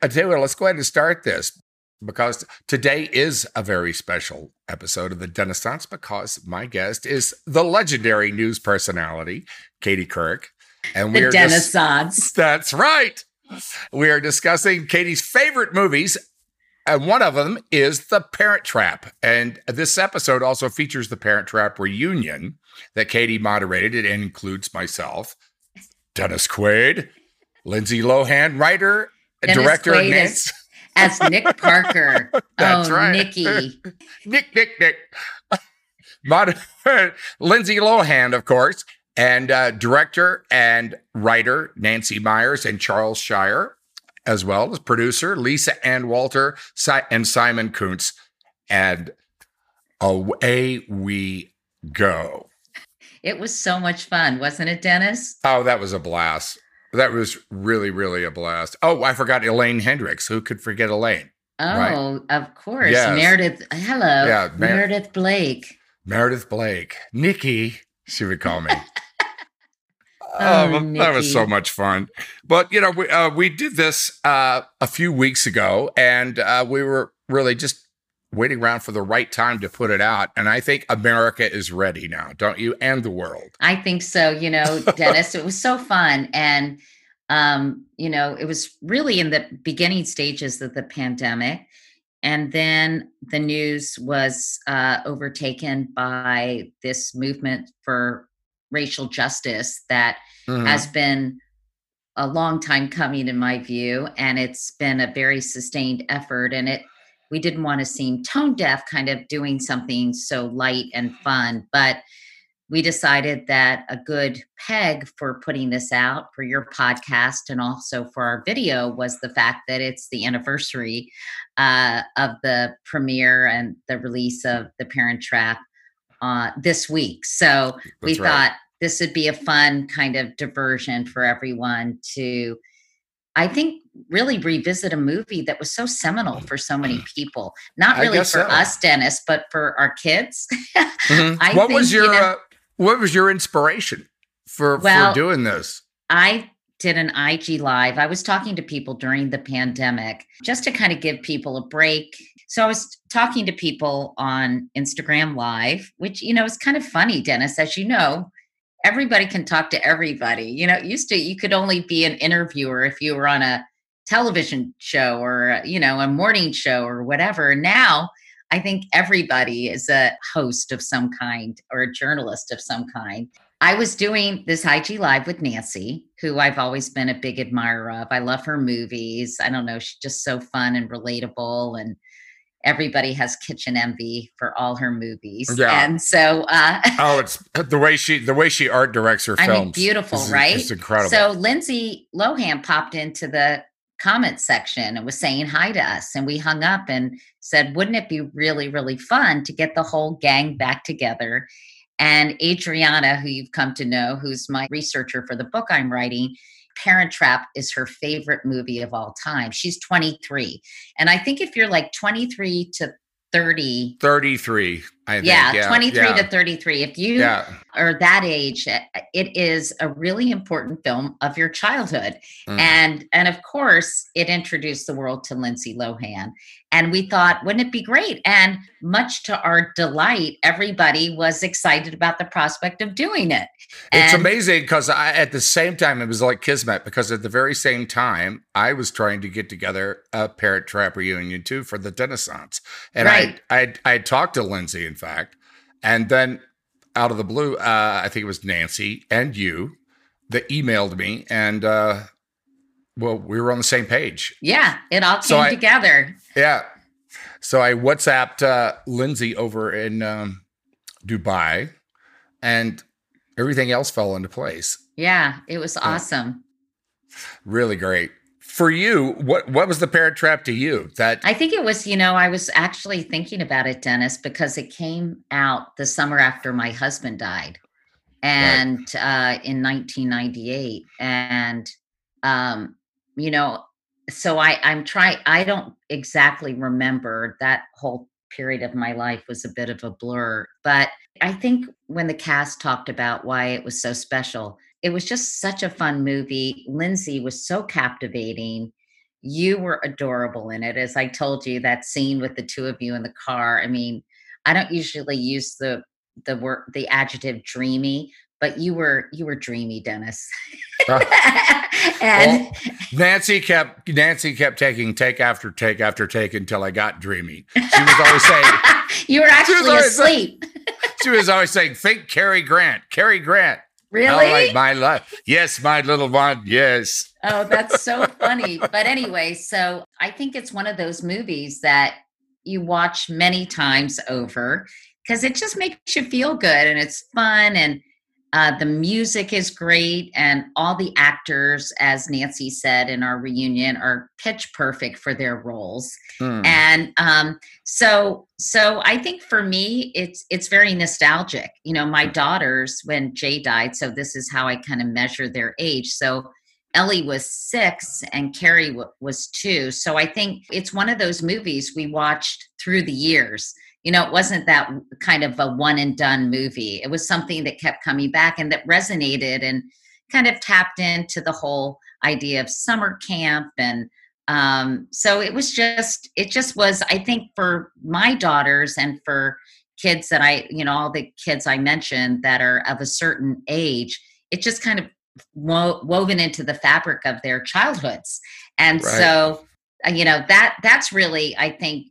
I tell you what, let's go ahead and start this because today is a very special episode of the Dennissance because my guest is the legendary news personality, Katie Couric. And we're the Dennissance. that's right. We are discussing Katie's favorite movies, and one of them is The Parent Trap. And this episode also features The Parent Trap reunion that Katie moderated. It includes myself, Dennis Quaid, Lindsay Lohan, writer Dennis director Quaid. As, as Nick Parker. That's oh, right. Nicky. Nick, Nick, Nick. Mod- Lindsay Lohan, of course, and uh, director and writer Nancy Meyers and Charles Shyer, as well as producer Lisa Ann Walter si- and Simon Kunz. And away we go. It was so much fun, wasn't it, Dennis? Oh, that was a blast. That was really, really a blast. Oh, I forgot Elaine Hendrix. Who could forget Elaine? Oh, right? of course. Yes. Meredith. Hello. Yeah. Mer- Meredith Blake. Meredith Blake. Nikki, she would call me. oh, oh that was so much fun. But, you know, we, uh, we did this uh, a few weeks ago and uh, we were really just waiting around for the right time to put it out. And I think America is ready now, don't you? And the world. I think so. You know, Dennis, it was so fun. And, um, you know, it was really in the beginning stages of the pandemic. And then the news was uh, overtaken by this movement for racial justice that mm-hmm. has been a long time coming, in my view. And it's been a very sustained effort. And it we didn't want to seem tone deaf, kind of doing something so light and fun. But we decided that a good peg for putting this out for your podcast and also for our video was the fact that it's the anniversary uh, of the premiere and the release of The Parent Trap uh, this week. So That's we right. thought this would be a fun kind of diversion for everyone to I think really revisit a movie that was so seminal for so many people. Not really for so. us, Dennis, but for our kids. mm-hmm. what think, was your you know, uh, What was your inspiration for well, for doing this? I did an IG live. I was talking to people during the pandemic just to kind of give people a break. So I was talking to people on Instagram live, which you know is kind of funny, Dennis, as you know everybody can talk to everybody. You know, used to you could only be an interviewer if you were on a television show or you know a morning show or whatever. Now, I think everybody is a host of some kind or a journalist of some kind. I was doing this IG live with Nancy, who I've always been a big admirer of. I love her movies. I don't know, she's just so fun and relatable and everybody has kitchen envy for all her movies. Yeah. And so uh Oh, it's the way she the way she art directs her films. I mean, beautiful, is, right? It's incredible. So Lindsay Lohan popped into the comment section and was saying hi to us and we hung up and said wouldn't it be really really fun to get the whole gang back together and adriana who you've come to know who's my researcher for the book i'm writing Parent Trap is her favorite movie of all time. She's 23. And I think if you're like 23 to 30 33 I think. Yeah, yeah 23 yeah. to 33 if you yeah. are that age it is a really important film of your childhood mm. and and of course it introduced the world to lindsay lohan and we thought wouldn't it be great and much to our delight everybody was excited about the prospect of doing it and it's amazing because I, at the same time, it was like Kismet because at the very same time, I was trying to get together a Parent Trap reunion too for the Dennissance. And right. I, I, I talked to Lindsay, in fact, and then out of the blue, uh, I think it was Nancy and you that emailed me and, uh, well, we were on the same page. Yeah, it all came so I, together. Yeah. So I WhatsApped uh, Lindsay over in um, Dubai and everything else fell into place. Yeah, it was awesome. Really great. For you, what what was the Parent Trap to you? That I think it was, you know, I was actually thinking about it, Dennis, because it came out the summer after my husband died, and right. uh, in 1998, and um, you know, so I I'm trying. I don't exactly remember that whole period of my life was a bit of a blur, but I think when the cast talked about why it was so special, it was just such a fun movie. Lindsay was so captivating. You were adorable in it. As I told you, that scene with the two of you in the car. I mean, I don't usually use the the word the adjective dreamy, but you were you were dreamy, Dennis. And well, Nancy kept Nancy kept taking take after take after take until I got dreamy. She was always saying you were actually asleep. Saying, she was always saying, "Think Cary Grant, Cary Grant." Really? Like my life. Yes, my little one. Yes. Oh, that's so funny. But anyway, so I think it's one of those movies that you watch many times over because it just makes you feel good and it's fun and uh, the music is great, and all the actors, as Nancy said in our reunion, are pitch perfect for their roles. Hmm. And um, so, so I think for me, it's it's very nostalgic. You know, my daughters when Jay died, so this is how I kind of measure their age. So Ellie was six and Carrie w- was two. So I think it's one of those movies we watched through the years you know, it wasn't that kind of a one and done movie. It was something that kept coming back and that resonated and kind of tapped into the whole idea of summer camp and um, so it was just it just was i think for my daughters and for kids that i you know all the kids i mentioned that are of a certain age it just kind of wo- woven into the fabric of their childhoods and right. so uh, you know that that's really i think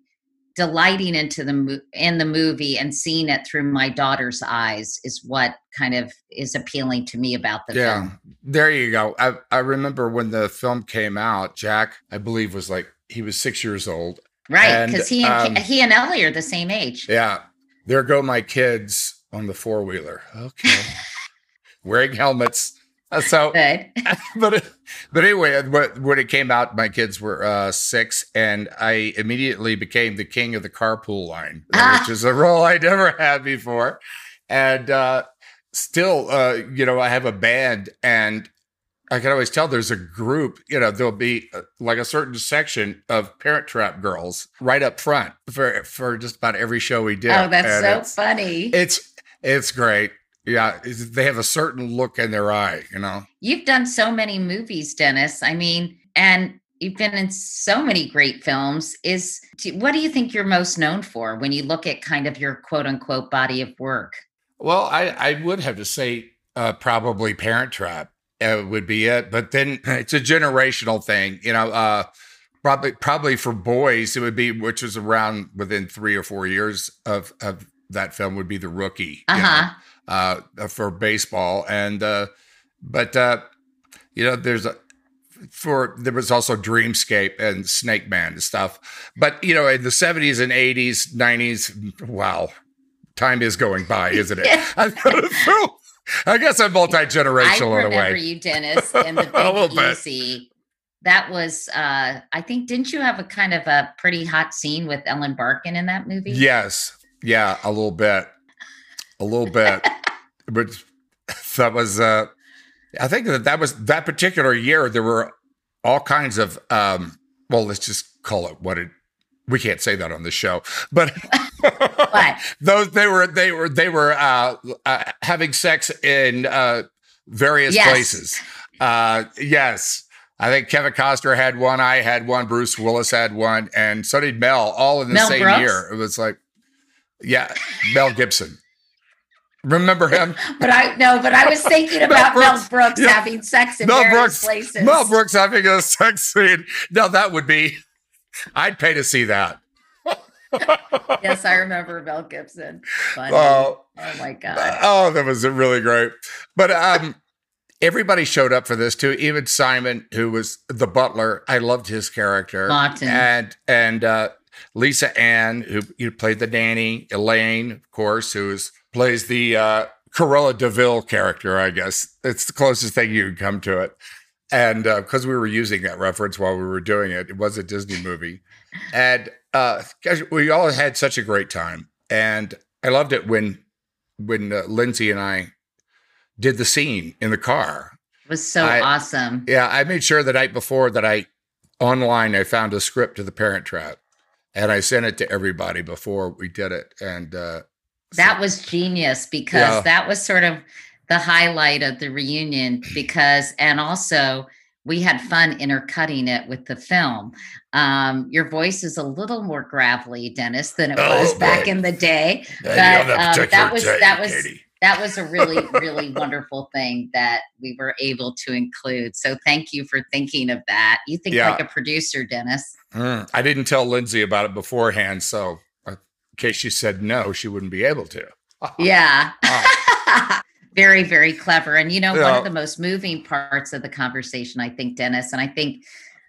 delighting into the in the movie and seeing it through my daughter's eyes is what kind of is appealing to me about the yeah, film. There you go. I I remember when the film came out, Jack, I believe was like he was 6 years old. Right, cuz he and um, he and Ellie are the same age. Yeah. There go my kids on the four-wheeler. Okay. Wearing helmets so, but but anyway, when it came out, my kids were uh, six, and I immediately became the king of the carpool line, ah. which is a role I never had before. And uh, still, uh, you know, I have a band, and I can always tell there's a group. You know, there'll be uh, like a certain section of Parent Trap girls right up front for for just about every show we did. Oh, that's and so it's, funny. It's it's great. Yeah, they have a certain look in their eye, you know. You've done so many movies, Dennis. I mean, and you've been in so many great films. Is what do you think you're most known for when you look at kind of your quote unquote body of work? Well, I, I would have to say uh, probably Parent Trap uh, would be it, but then it's a generational thing, you know. Uh, probably probably for boys, it would be which was around within three or four years of of that film would be the rookie. Uh huh uh, for baseball. And uh, but uh, you know, there's a for there was also Dreamscape and Snake Man and stuff. But you know, in the 70s and 80s, 90s, wow, time is going by, isn't it? I guess I'm multi generational in a way. I remember you, Dennis, and the Big Easy. That was, uh, I think, didn't you have a kind of a pretty hot scene with Ellen Barkin in that movie? Yes. Yeah, a little bit a little bit, but that was. Uh, I think that that was that particular year. There were all kinds of. Um, well, let's just call it what it. We can't say that on the show, but those they were they were they were uh, uh, having sex in uh, various yes. places. Uh, yes. I think Kevin Costner had one. I had one. Bruce Willis had one, and so did Mel. All in the Mel same Brooks? year. It was like, yeah, Mel Gibson. Remember him? but I no, but I was thinking about Mel Brooks, Mel Brooks yeah. having sex in Mel various Brooks, places. Mel Brooks having a sex scene. Now that would be, I'd pay to see that. yes, I remember Mel Gibson. Funny. Oh, oh my god. Oh, that was really great. But um, everybody showed up for this too. Even Simon, who was the butler, I loved his character. Martin. And and uh, Lisa Ann, who you played the nanny, Elaine, of course, who's plays the uh, Cruella de Vil character, I guess. It's the closest thing you can come to it. And because uh, we were using that reference while we were doing it, it was a Disney movie. And uh, guys, we all had such a great time. And I loved it when when uh, Lindsay and I did the scene in the car. It was so I, awesome. Yeah, I made sure the night before that I online I found a script to the Parent Trap, and I sent it to everybody before we did it. And uh, that was genius because yeah. that was sort of the highlight of the reunion. Because and also we had fun intercutting it with the film. Um, your voice is a little more gravelly, Dennis, than it oh, was back in the day. but um, that was that was Katie. that was a really really wonderful thing that we were able to include. So thank you for thinking of that. You think yeah. like a producer, Dennis. Mm, I didn't tell Lindsay about it beforehand, so case she said no, she wouldn't be able to. yeah. Ah. very very clever and you know yeah. one of the most moving parts of the conversation i think dennis and i think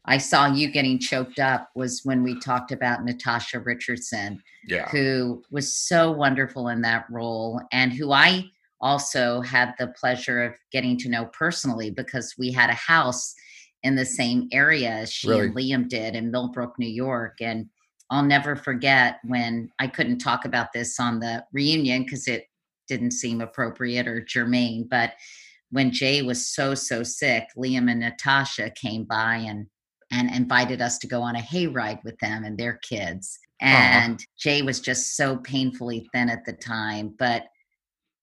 i saw you getting choked up was when we talked about natasha richardson yeah. who was so wonderful in that role and who i also had the pleasure of getting to know personally because we had a house in the same area as she really? and liam did in millbrook new york and I'll never forget when I couldn't talk about this on the reunion because it didn't seem appropriate or germane. But when Jay was so, so sick, Liam and Natasha came by and and invited us to go on a hayride with them and their kids. And uh-huh. Jay was just so painfully thin at the time, but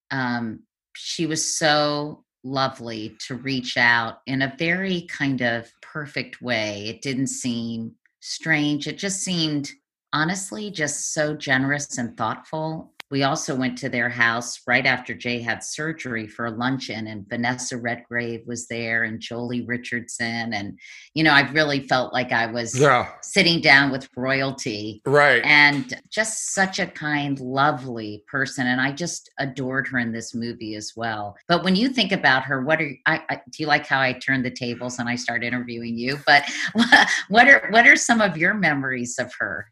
um, she was so lovely to reach out in a very kind of perfect way. It didn't seem strange. It just seemed honestly just so generous and thoughtful we also went to their house right after Jay had surgery for a luncheon, and Vanessa Redgrave was there, and Joely Richardson, and you know, I really felt like I was yeah. sitting down with royalty, right? And just such a kind, lovely person, and I just adored her in this movie as well. But when you think about her, what are I, I do you like how I turned the tables and I start interviewing you? But what are what are some of your memories of her?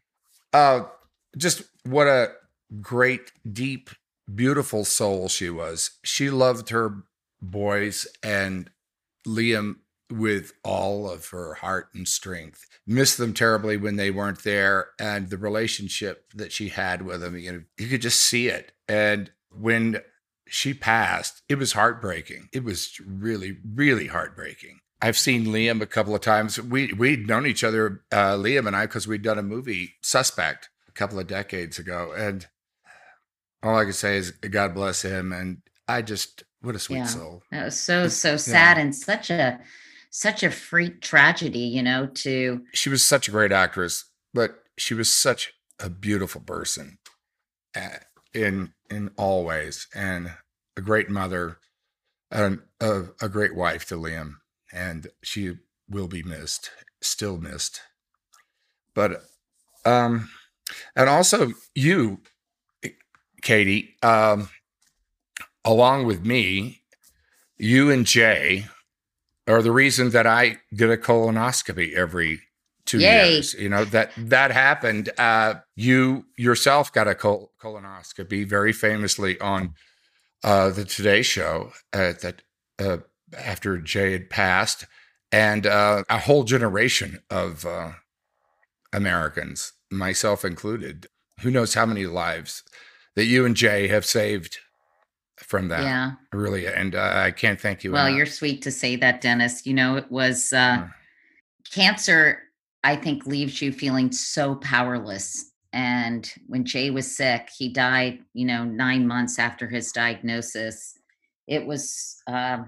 Uh, just what a great, deep, beautiful soul she was. She loved her boys and Liam with all of her heart and strength. Missed them terribly when they weren't there, and the relationship that she had with them, you know, you could just see it. And when she passed, it was heartbreaking. It was really, really heartbreaking. I've seen Liam a couple of times. We we'd known each other, uh, Liam and I, because we'd done a movie, Suspect, a couple of decades ago, and all I can say is God bless him. And I just, what a sweet yeah. soul. That was so, so sad yeah. and such a, such a freak tragedy, you know, to. She was such a great actress, but she was such a beautiful person in, in all ways and a great mother and a, a great wife to Liam. And she will be missed, still missed. But, um, and also you Katie, um, along with me, you and Jay are the reason that I did a colonoscopy every two Yay. years. You know that that happened. Uh, you yourself got a col- colonoscopy very famously on uh, the Today Show uh, that uh, after Jay had passed, and uh, a whole generation of uh, Americans, myself included, who knows how many lives that you and Jay have saved from that. Yeah. Really. And uh, I can't thank you. Well, enough. you're sweet to say that, Dennis. You know, it was uh, mm. cancer, I think, leaves you feeling so powerless. And when Jay was sick, he died, you know, nine months after his diagnosis. It was uh,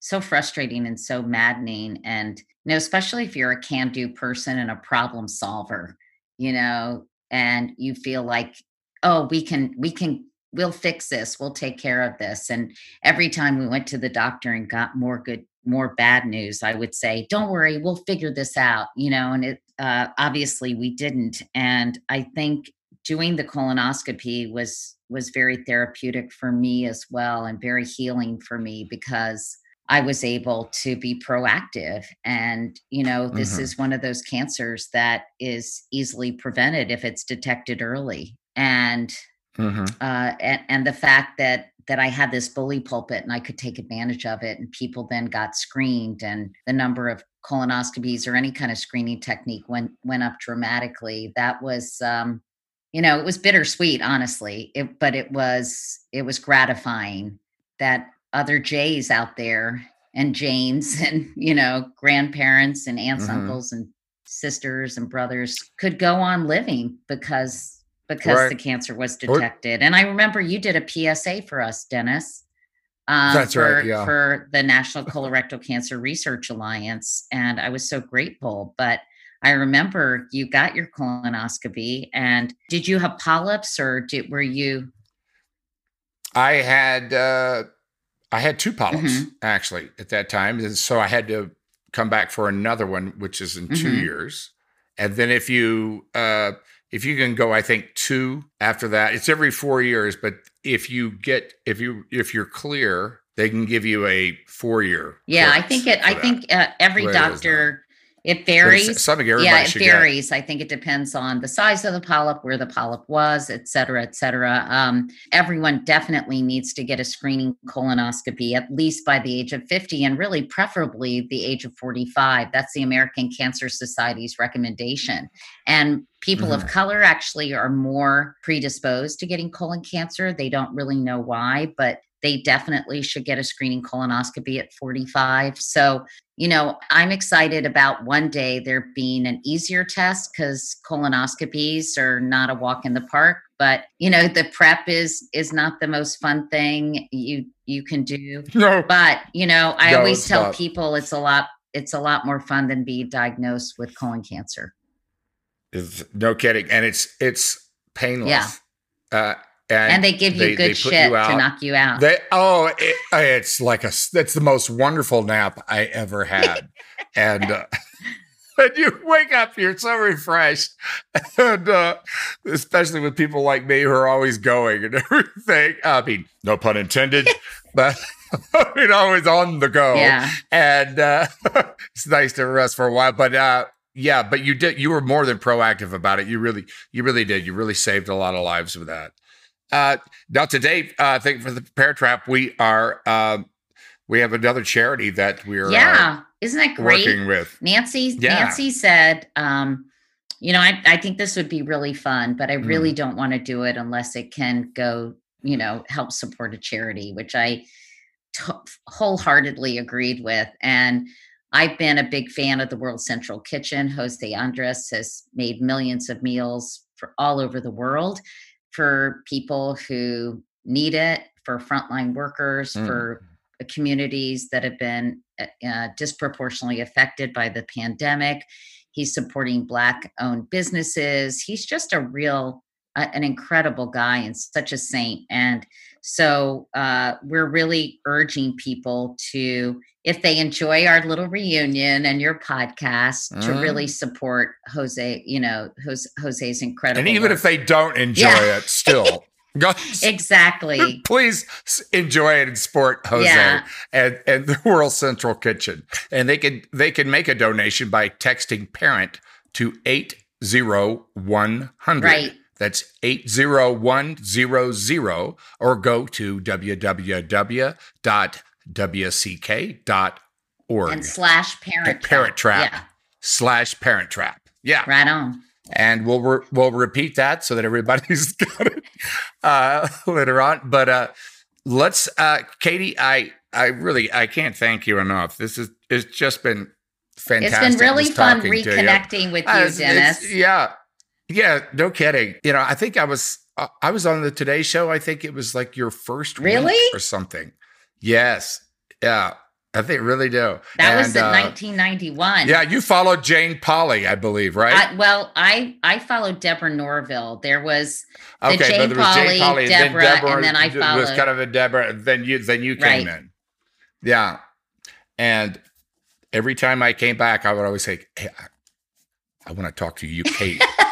so frustrating and so maddening. And, you know, especially if you're a can do person and a problem solver, you know, and you feel like oh we can we can we'll fix this we'll take care of this and every time we went to the doctor and got more good more bad news i would say don't worry we'll figure this out you know and it uh, obviously we didn't and i think doing the colonoscopy was was very therapeutic for me as well and very healing for me because I was able to be proactive. And, you know, this mm-hmm. is one of those cancers that is easily prevented if it's detected early and mm-hmm. uh, and, and the fact that that I had this bully pulpit and I could take advantage of it. And people then got screened, and the number of colonoscopies or any kind of screening technique went went up dramatically. That was, um, you know, it was bittersweet, honestly. It, but it was it was gratifying that other Jays out there and Janes and you know grandparents and aunts, mm-hmm. uncles, and sisters and brothers could go on living because because right. the cancer was detected. Or, and I remember you did a PSA for us, Dennis. Um, That's for, right. Yeah. For the National Colorectal Cancer Research Alliance, and I was so grateful. But I remember you got your colonoscopy, and did you have polyps, or did were you? I had uh, I had two polyps mm-hmm. actually at that time, and so I had to come back for another one, which is in mm-hmm. two years. And then if you uh, if you can go, I think two after that. It's every four years, but if you get if you if you're clear, they can give you a four year. Yeah, I think it. I that. think uh, every doctor it varies. Something yeah, it varies. Get. I think it depends on the size of the polyp, where the polyp was, et cetera, et cetera. Um, everyone definitely needs to get a screening colonoscopy at least by the age of 50 and really preferably the age of 45. That's the American Cancer Society's recommendation. And people mm-hmm. of color actually are more predisposed to getting colon cancer. They don't really know why, but they definitely should get a screening colonoscopy at 45. So, you know, I'm excited about one day there being an easier test because colonoscopies are not a walk in the park. But you know, the prep is is not the most fun thing you you can do. No. But you know, I no, always tell not. people it's a lot it's a lot more fun than be diagnosed with colon cancer. Is no kidding, and it's it's painless. Yeah. Uh, and, and, they give you they, good shit you to knock you out. They oh, it, it's like a that's the most wonderful nap I ever had, and. Uh, and you wake up, you're so refreshed, and uh, especially with people like me who are always going and everything. I mean, no pun intended, but I mean, always on the go. Yeah. And uh, it's nice to rest for a while, but uh, yeah, but you did. You were more than proactive about it. You really, you really did. You really saved a lot of lives with that. Uh, now today, uh, thank you for the Parent Trap. We are uh, we have another charity that we're yeah, uh, isn't that great? Working with Nancy. Yeah. Nancy said, um, you know, I, I think this would be really fun, but I really mm. don't want to do it unless it can go, you know, help support a charity, which I t- wholeheartedly agreed with. And I've been a big fan of the World Central Kitchen. Jose Andres has made millions of meals for all over the world for people who need it, for frontline workers, mm. for communities that have been uh, uh, disproportionately affected by the pandemic. He's supporting Black owned businesses. He's just a real, uh, an incredible guy and such a saint. And so uh, we're really urging people to, if they enjoy our little reunion and your podcast, mm. to really support Jose. You know, Jose, Jose's incredible. And even work. if they don't enjoy yeah. it, still. exactly. Please enjoy it and support Jose yeah. and, and the World Central Kitchen. And they can they can make a donation by texting parent to 80100. Right. That's 80100 or go to www.wck.org. And slash parent trap. Parent trap. Yeah. Slash parent trap. Yeah. Right on. And we'll re- we'll repeat that so that everybody's got it uh, later on. But uh, let's, uh, Katie. I I really I can't thank you enough. This is it's just been fantastic. It's been really fun reconnecting you. with you, Dennis. yeah, yeah, no kidding. You know, I think I was uh, I was on the Today Show. I think it was like your first really or something. Yes, yeah, I think really do. That and, was in uh, 1991. Yeah, you followed Jane Pauley, I believe, right? I, well, I I followed Deborah Norville. There was the okay, Jane, there was Pauley, Jane Pauley, Deborah, and then, Deborah, and then I followed. Was kind of a Deborah. Then you then you came right. in. Yeah, and every time I came back, I would always say, "Hey, I, I want to talk to you, Kate."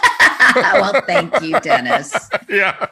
well, thank you, Dennis. yeah,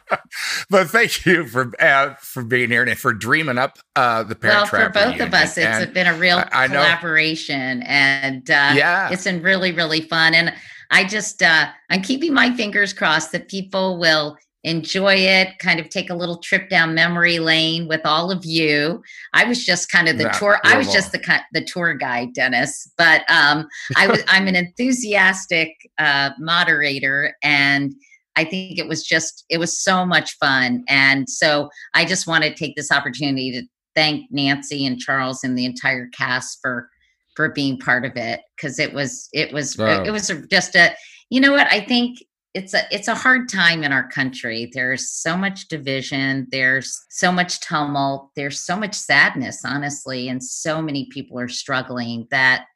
but thank you for uh, for being here and for dreaming up uh, the parent well for both of us. It's and been a real I, I collaboration, know. and uh, yeah, it's been really really fun. And I just uh, I'm keeping my fingers crossed that people will enjoy it, kind of take a little trip down memory lane with all of you. I was just kind of the tour. I was just the the tour guide, Dennis. But um, I was I'm an enthusiastic uh, moderator, and I think it was just it was so much fun. And so I just want to take this opportunity to thank Nancy and Charles and the entire cast for for being part of it because it was it was Wow. it was just a you know what I think it's a it's a hard time in our country. There's so much division. There's so much tumult. There's so much sadness honestly and so many people are struggling that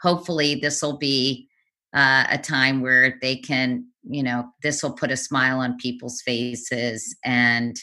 hopefully this will be uh, a time where they can you know this will put a smile on people's faces and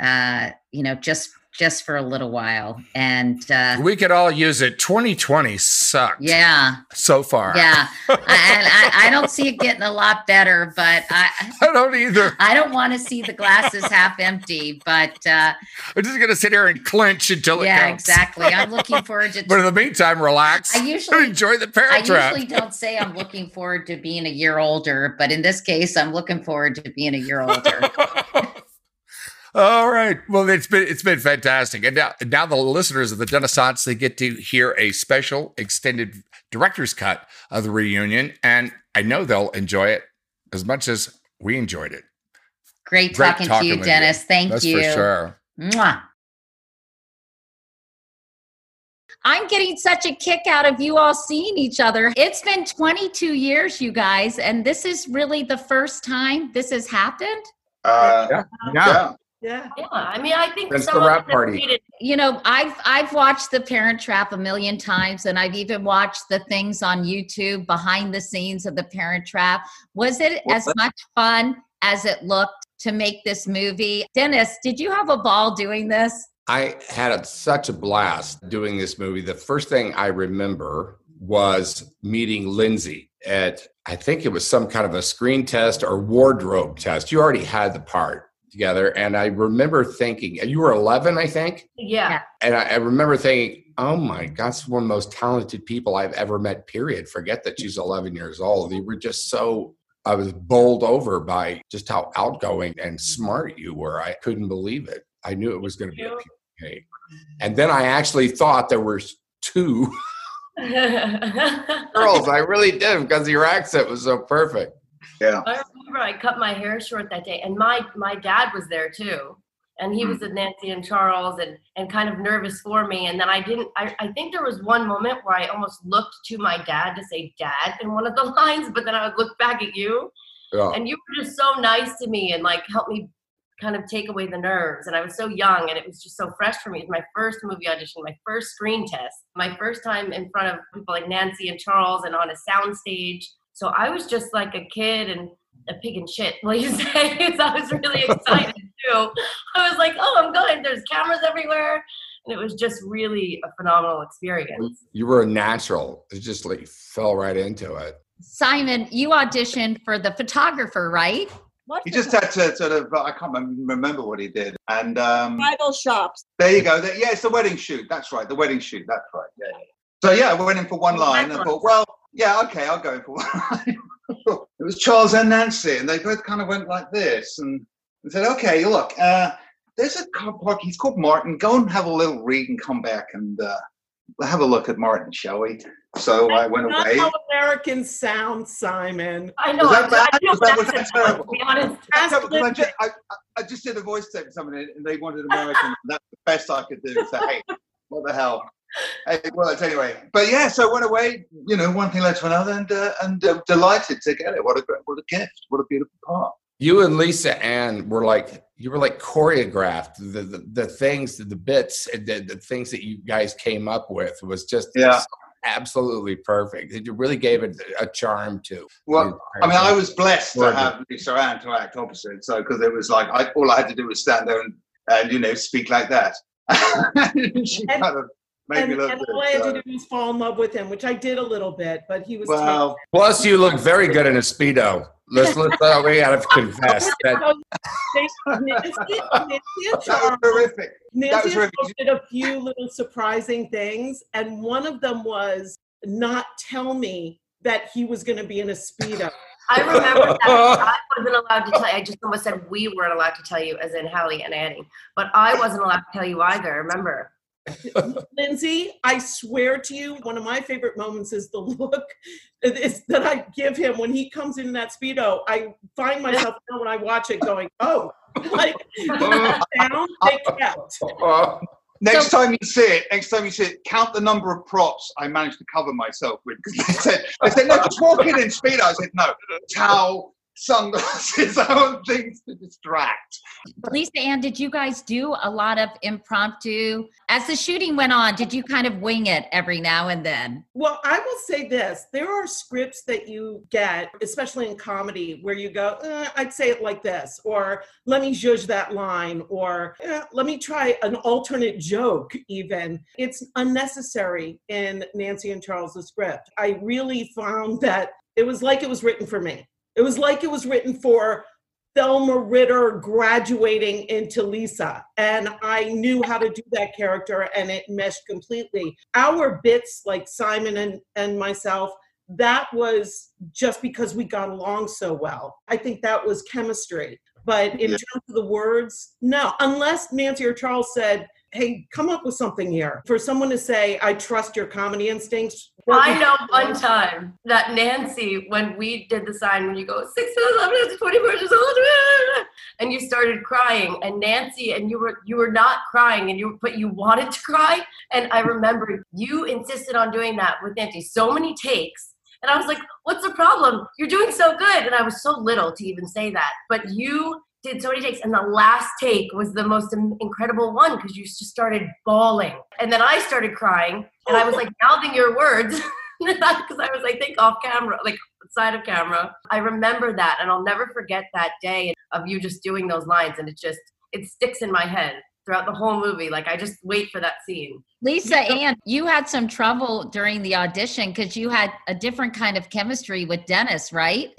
uh you know just just for a little while and uh We could all use it. 2020 sucked yeah so far. yeah and I, I don't see it getting a lot better but i I don't either. i don't want to see the glasses half empty but uh I'm just gonna sit here and clench until it yeah exactly i'm looking forward to But in the meantime, relax. I usually- enjoy the I parent trap. usually don't say I'm looking forward to being a year older, but in this case, I'm looking forward to being a year older. All right. Well, it's been it's been fantastic, and now now the listeners of the Dennissance they get to hear a special extended director's cut of the reunion, and I know they'll enjoy it as much as we enjoyed it. Great, Great talking, talking to you, with Dennis. Thank That's you. for sure. Mwah. I'm getting such a kick out of you all seeing each other. It's been 22 years, you guys, and this is really the first time this has happened. Uh, Yeah. yeah. Yeah. Yeah, I mean, I think That's the of wrap party. made You know, I've I've watched The Parent Trap a million times, and I've even watched the things on YouTube behind the scenes of The Parent Trap. Was it as much fun as it looked to make this movie? Dennis, did you have a ball doing this? I had a, such a blast doing this movie. The first thing I remember was meeting Lindsay at, I think it was some kind of a screen test or wardrobe test. You already had the part together. And I remember thinking, you were 11, I think. yeah. And I, I remember thinking, oh my God, that's one of the most talented people I've ever met, period. Forget that she's 11 years old. You were just so, I was bowled over by just how outgoing and smart you were. I couldn't believe it. I knew it was going to be a you. And then I actually thought there were two girls. I really did because your accent was so perfect. Yeah. I remember I cut my hair short that day, and my my dad was there too, and he was hmm. with Nancy and Charles, and and kind of nervous for me. And then I didn't. I, I think there was one moment where I almost looked to my dad to say "dad" in one of the lines, but then I would look back at you, Yeah. and you were just so nice to me and like helped me kind of take away the nerves. And I was so young, and it was just so fresh for me. It was my first movie audition, my first screen test, my first time in front of people like Nancy and Charles, and on a sound stage. So I was just like a kid and a pig in shit. Will you say? so I was really excited too. I was like, oh, I'm going. There's cameras everywhere. And it was just really a phenomenal experience. You were a natural. It just like fell right into it. Simon, you auditioned for the photographer, right? What He just had to sort of, I can't remember what he did. And um, bridal shops. there you go. There- Yeah, it's the wedding shoot. That's right. The wedding shoot. That's right. Yeah. yeah. So yeah, I went in for one line. I thought, well, yeah, okay, I'll go in for one line. It was Charles and Nancy, and they both kind of went like this, and I said, okay, look, uh, there's a car park. He's called Martin. Go and have a little read and come back and uh, have a look at Martin, shall we? So I went Not away. how Americans sound, Simon. I know. Was that I, bad? I, Was that- was that accent, terrible? to be honest. Ask No, because I, just, I, I- I just did a voice tape for someone and they wanted American. that's the best I could do. So, hey, what the hell? Hey, well, it's anyway. But yeah, so I went away, you know, one thing led to another and uh, and uh, delighted to get it. What a great, what a gift. What a beautiful part. You and Lisa Ann were like you were like choreographed. The the, the things, the bits, the, the things that you guys came up with was just Yeah. absolutely perfect. It really gave it a charm to. Well, I mean, I was blessed to have Lisa Ann to act opposite. So, because it was like, I, all I had to do was stand there and, and you know, speak like that. she And- kind of made And, me look and good. all I had so- to do was fall in love with him, which I did a little bit, but he was Well, Plus, you look very good in a speedo. Let's let's uh, we gotta confess that. terrible. Nancy, Nancy and that was Charles, terrific. Nancy and terrific. Charles did a few little surprising things, and one of them was not tell me that he was going to be in a speedo. I remember that. I wasn't allowed to tell you. I just almost said we weren't allowed to tell you, as in Hallie and Annie. But I wasn't allowed to tell you either. Remember? Lindsay, I swear to you, one of my favorite moments is the look is that I give him when he comes in that speedo. I find myself now when I watch it going, "Oh, like down, they kept." Next time you see it, next time you see it, count the number of props I managed to cover myself with. Because they said, they said, no, just walk in in speedo. I said, no, towel, sunglasses, I own things to distract. Lisa Ann, did you guys do a lot of impromptu? As the shooting went on, did you kind of wing it every now and then? Well, I will say this there are scripts that you get, especially in comedy, where you go, eh, I'd say it like this, or let me judge that line, or eh, let me try an alternate joke, even. It's unnecessary in Nancy and Charles's script. I really found that it was like it was written for me. It was like it was written for Thelma Ritter graduating into Lisa. And I knew how to do that character and it meshed completely. Our bits, like Simon and, and myself, that was just because we got along so well. I think that was chemistry. But in terms of the words, no, unless Nancy or Charles said, hey, come up with something here. For someone to say, I trust your comedy instincts. I know one time that Nancy, when we did the sign, when you go six to eleven to twenty-four years old, and you started crying, and Nancy, and you were you were not crying, and you but you wanted to cry, and I remember you insisted on doing that with Nancy so many takes. And I was like, what's the problem? You're doing so good. And I was so little to even say that. But you did so many takes and the last take was the most incredible one because you just started bawling. And then i started crying and i was like mouthing your words because i was i think off camera like side of camera. I remember that and i'll never forget that day of you just doing those lines and it just it sticks in my head throughout the whole movie. Like i just wait for that scene. Lisa Ann, you had some trouble during the audition because you had a different kind of chemistry with Dennis, right?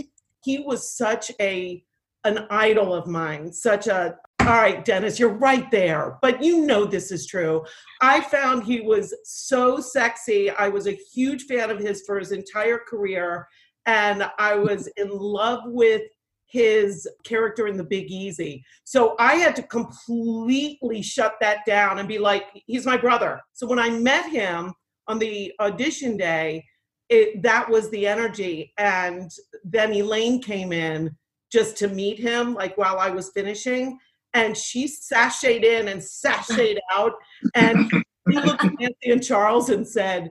He was such a an idol of mine, such a all right, Dennis, you're right there. But you know this is true. I found he was so sexy. I was a huge fan of his for his entire career. And I was in love with his character in The Big Easy. So I had to completely shut that down and be like, he's my brother. So when I met him on the audition day, it, that was the energy. And then Elaine came in just to meet him, like while I was finishing. And she sashayed in and sashayed out. And he looked at Nancy and Charles and said,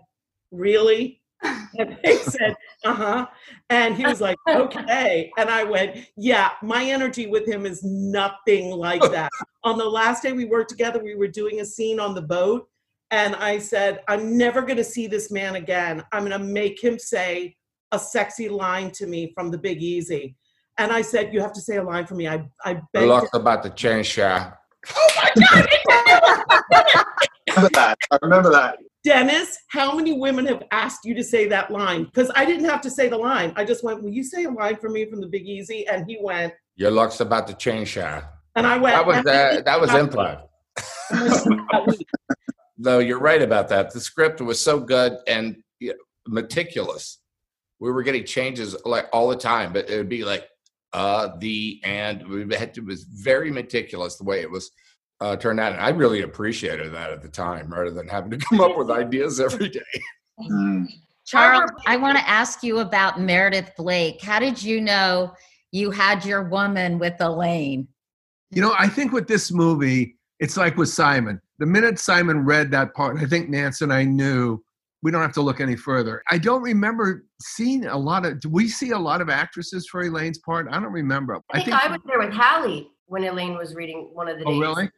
Really? And they said, Uh huh. And he was like, Okay. And I went, Yeah, my energy with him is nothing like that. on the last day we worked together, we were doing a scene on the boat. And I said, I'm never going to see this man again. I'm going to make him say a sexy line to me from the Big Easy. And I said, "You have to say a line for me." I I begged. Look about the change, yeah. Oh my God! I remember that. I remember that. Dennis, how many women have asked you to say that line? Because I didn't have to say the line. I just went, "Will you say a line for me from the Big Easy?" And he went. Your luck's about to change, yeah. And I went. That was uh, that was improv. Though you're right about that. The script was so good and you know, meticulous. We were getting changes like all the time, but it would be like uh, the and we had to, it was very meticulous the way it was uh, turned out. And I really appreciated that at the time, rather than having to come up with ideas every day. Mm. Charles, I want to ask you about Meredith Blake. How did you know you had your woman with Elaine? You know, I think with this movie, it's like with Simon. The minute Simon read that part, I think Nance and I knew we don't have to look any further. I don't remember seeing a lot of. Do we see a lot of actresses for Elaine's part? I don't remember. I think I, was there with Hallie when Elaine was reading one of the Oh, days. really?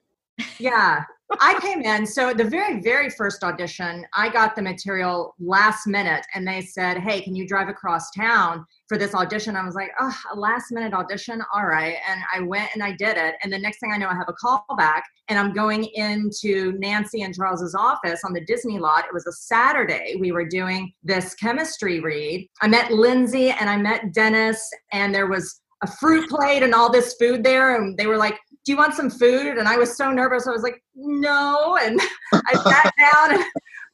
Yeah. I came in. So the very, very first audition, I got the material last minute and they said, Hey, can you drive across town for this audition? I was like, Oh, a last minute audition. All right. And I went and I did it. And the next thing I know, I have a call back and I'm going into Nancy and Charles's office on the Disney lot. It was a Saturday. We were doing this chemistry read. I met Lindsay and I met Dennis and there was a fruit plate and all this food there. And they were like, do you want some food? And I was so nervous. I was like, no. And I sat down and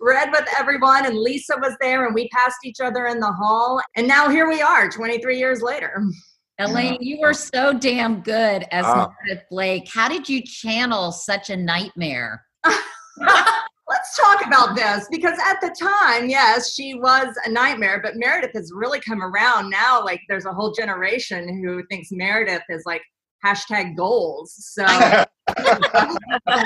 read with everyone, and Lisa was there, and we passed each other in the hall. And now here we are, 23 years later. Elaine, you were so damn good as Ah. Meredith Blake. How did you channel such a nightmare? Let's talk about this because at the time, yes, she was a nightmare, but Meredith has really come around now. Like, there's a whole generation who thinks Meredith is like hashtag goals. So,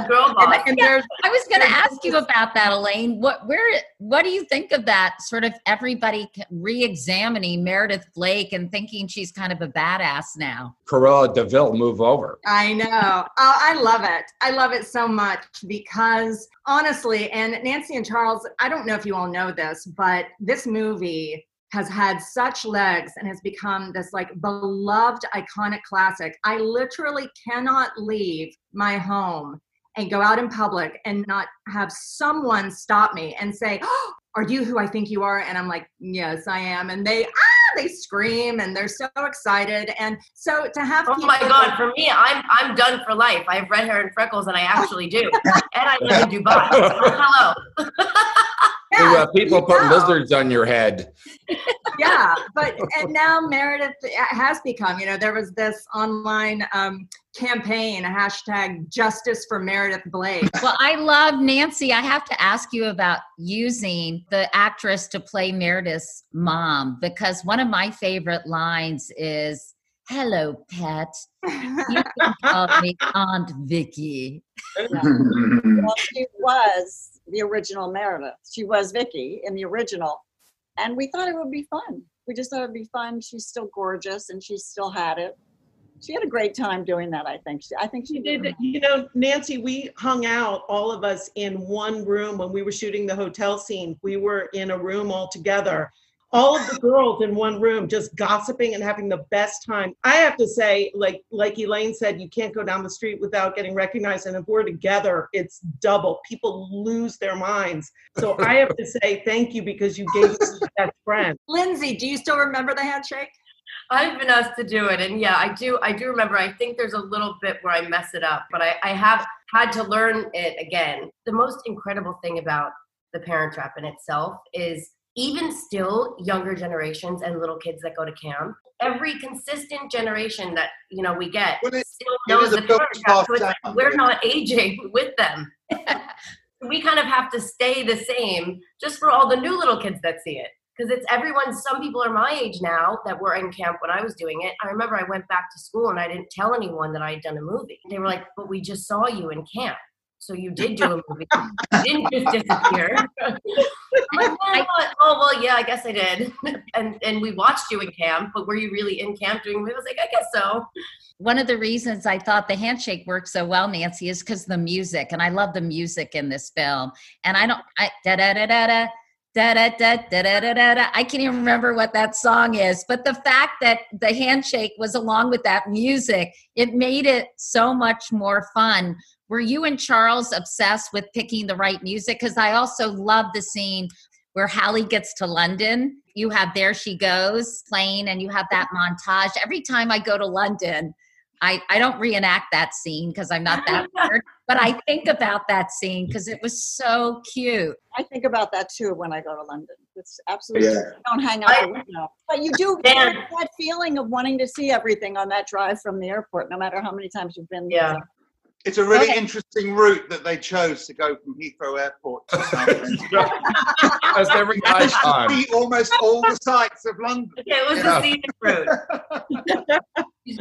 Girl boss. and, and there's I was going to ask you about that, Elaine. What, where, what do you think of that? Sort of everybody re-examining Meredith Blake and thinking she's kind of a badass now. Cruella de Vil, move over. I know. Oh, I love it. I love it so much because honestly, and Nancy and Charles, I don't know if you all know this, but this movie has had such legs and has become this like beloved iconic classic. I literally cannot leave my home and go out in public and not have someone stop me and say, oh, "Are you who I think you are?" And I'm like, "Yes, I am." And they ah, they scream and they're so excited. And so to have Oh my god, for me, I'm I'm done for life. I have red hair and freckles and I actually do. and I live in Dubai. So hello. Hey, Yeah, uh, people you put know. lizards on your head. yeah but and now meredith has become you know there was this online um, campaign hashtag justice for meredith blake Well, I love Nancy. I have to ask you about using the actress to play Meredith's mom because one of my favorite lines is, "Hello, pet. You can call me Aunt Vicky." well, she was the original Meredith. She was Vicky in the original. And we thought it would be fun. We just thought it'd be fun. She's still gorgeous and she still had it. She had a great time doing that, I think. She, I think she She did, you know, Nancy, we hung out, all of us in one room when we were shooting the hotel scene. We were in a room all together. All of the girls in one room just gossiping and having the best time. I have to say, like like Elaine said, you can't go down the street without getting recognized. And if we're together, it's double. People lose their minds. So I have to say thank you because you gave us your best friend. lindsay do you still remember the handshake I've been asked to do it, and yeah, I do. I do remember. I think there's a little bit where I mess it up, but I, I have had to learn it again. The most incredible thing about the Parent Trap in itself is even still younger generations and little kids that go to camp. Every consistent generation that you know we get it- still knows the filter So like we're not aging with them. we kind of have to stay the same just for all the new little kids that see it. Because it's everyone some people are my age now that were in camp when i was doing it. I remember i went back to school and i didn't tell anyone that i had done a movie. They were like but we just saw you in camp so you did do a movie you didn't just disappear like, "Well, oh well yeah i guess i did and and we watched you in camp but were you really in camp doing a movie i was like i guess so One of the reasons I thought the handshake worked so well, Nancy, is because the music, and I love the music in this film. And I don't, I, da da da da da. Da, da, da, da, da, da, da, da. I can't even remember what that song is, but the fact that the handshake was along with that music, it made it so much more fun. Were you and Charles obsessed with picking the right music? Because I also love the scene where Hallie gets to London. You have There She Goes playing, and you have that montage. Every time I go to London, I, I don't reenact that scene because I'm not that weird, but I think about that scene because it was so cute. I think about that too when I go to London. It's absolutely Yeah. I don't hang out I- the window. But you do Dan. get that feeling of wanting to see everything on that drive from the airport, no matter how many times you've been Yeah. there. It's a really Okay. interesting route that they chose to go from Heathrow Airport to Southend. That's every guy's time. See almost all the sights of London. Okay, it was Yeah. the scenic route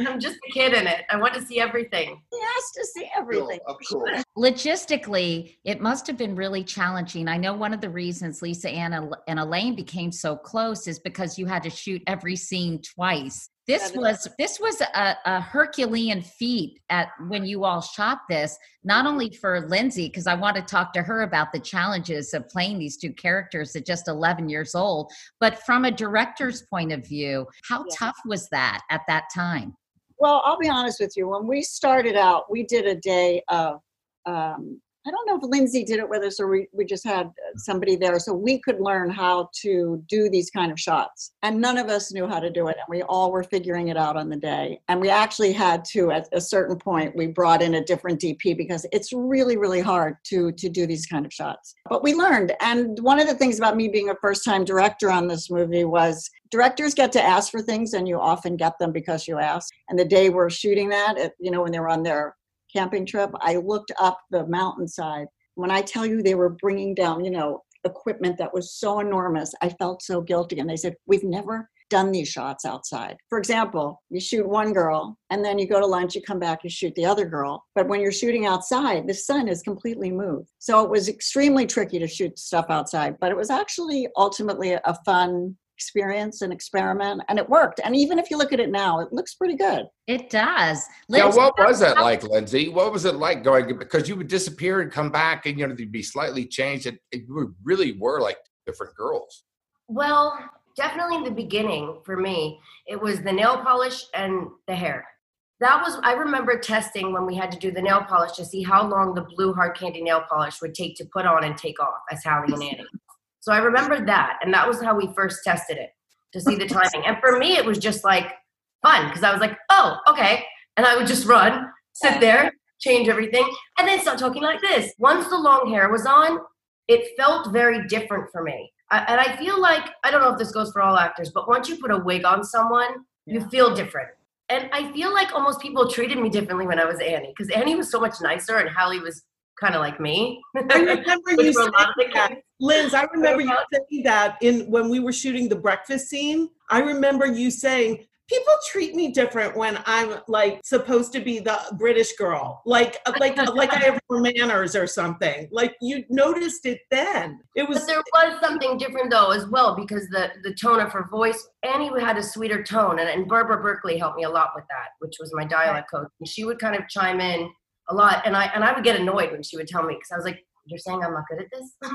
i'm just a kid in it i want to see everything He has to see everything. Of course. Logistically, it must have been really challenging. I know one of the reasons Lisa Ann and and Elaine became so close is because you had to shoot every scene twice. This was this was a, a Herculean feat at when you all shot this, not only for Lindsay, because I want to talk to her about the challenges of playing these two characters at just 11 years old, but from a director's point of view, how Yeah. tough was that at that time? Well, I'll be honest with you. When we started out, we did a day of um, I don't know if Lindsay did it with us or we, we just had somebody there so we could learn how to do these kind of shots. And none of us knew how to do it. And we all were figuring it out on the day. And we actually had to, at a certain point, we brought in a different DP because it's really, really hard to, to do these kind of shots. But we learned. And one of the things about me being a first time director on this movie was directors get to ask for things and you often get them because you ask. And the day we're shooting that, it, you know, when they were on their camping trip, I looked up the mountainside. When I tell you they were bringing down, you know, equipment that was so enormous, I felt so guilty. And they said, We've never done these shots outside. For example, you shoot one girl and then you go to lunch, you come back, you shoot the other girl. But when you're shooting outside, the sun is completely moved. So it was extremely tricky to shoot stuff outside, but it was actually ultimately a fun experience and experiment and it worked. And even if you look at it now it looks pretty good. It does. Yeah what was that like lindsay? What was it like going because you would disappear and come back and you know they'd be slightly changed and you really were like different girls. Well definitely in the beginning for me it was the nail polish and the hair. That was i remember testing when we had to do the nail polish to see how long the blue hard candy nail polish would take to put on and take off as hallie and annie so I remembered that. And that was how we first tested it to see the timing. And for me, it was just like fun because I was like, oh, okay. And I would just run, sit there, change everything, and then start talking like this. Once the long hair was on, it felt very different for me. I, and I feel like, I don't know if this goes for all actors, but once you put a wig on someone, you feel different. And I feel like almost people treated me differently when I was Annie because Annie was so much nicer and Hallie was kind of like me. I remember you saying that. Liz, I remember you saying that in when we were shooting the breakfast scene. I remember you saying, people treat me different when I'm like supposed to be the British girl, like uh, like uh, like I have more manners or something. Like you noticed it then. It was. But there was something different though as well because the the tone of her voice. Annie had a sweeter tone, and, and Barbara Berkery helped me a lot with that, which was my dialect coach, and she would kind of chime in a lot. And I and I would get annoyed when she would tell me because I was like, "You're saying I'm not good at this."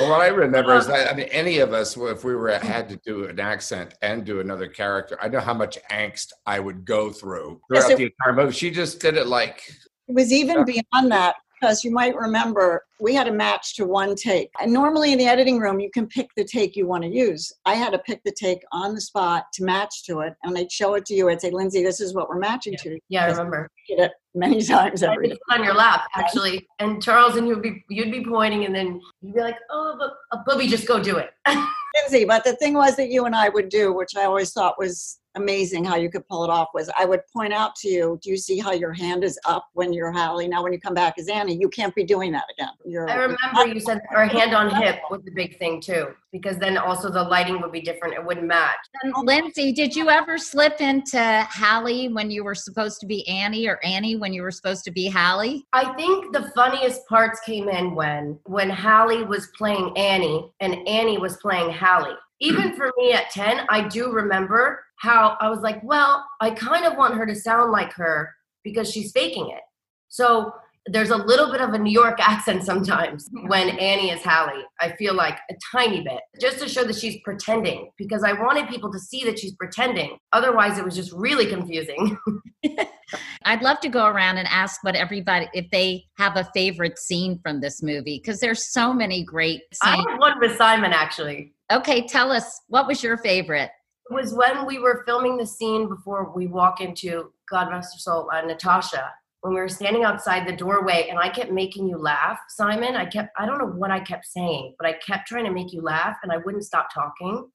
well, what I remember is um, that I mean, any of us, if we were mm-hmm. had to do an accent and do another character, I know how much angst I would go through throughout yes, the entire movie. She just did it like it was even beyond that because you might remember we had a match to one take. And normally in the editing room, you can pick the take you want to use. I had to pick the take on the spot to match to it, and I'd show it to you. I'd say, Lindsay, this is what we're matching yeah. to. Yeah, I remember. it many times every day. on your lap, actually. And Charles and you'd be you'd be pointing, and then you'd be like, "Oh, but uh, Bubby, just go do it." Lindsay, but the thing was that you and I would do, which I always thought was amazing how you could pull it off was I would point out to you, do you see how your hand is up when you're Hallie? Now when you come back as Annie, you can't be doing that again. You're, I remember you said our hand on hip was the big thing too, because then also the lighting would be different. It wouldn't match. And Lindsay, did you ever slip into Hallie when you were supposed to be Annie or Annie when you were supposed to be Hallie? I think the funniest parts came in when when Hallie was playing Annie and Annie was playing Hallie even for me at 10, I do remember how I was like, well, I kind of want her to sound like her because she's faking it. So there's a little bit of a New York accent sometimes when Annie is Hallie. I feel like a tiny bit, just to show that she's pretending, because I wanted people to see that she's pretending. Otherwise, it was just really confusing. I'd love to go around and ask what everybody, if they have a favorite scene from this movie, because there's so many great scenes. I have one with Simon, actually. Okay, tell us, what was your favorite? It was when we were filming the scene before we walk into God rest her soul, uh, Natasha when we were standing outside the doorway and I kept making you laugh, Simon. I kept, I don't know what I kept saying, but I kept trying to make you laugh and I wouldn't stop talking.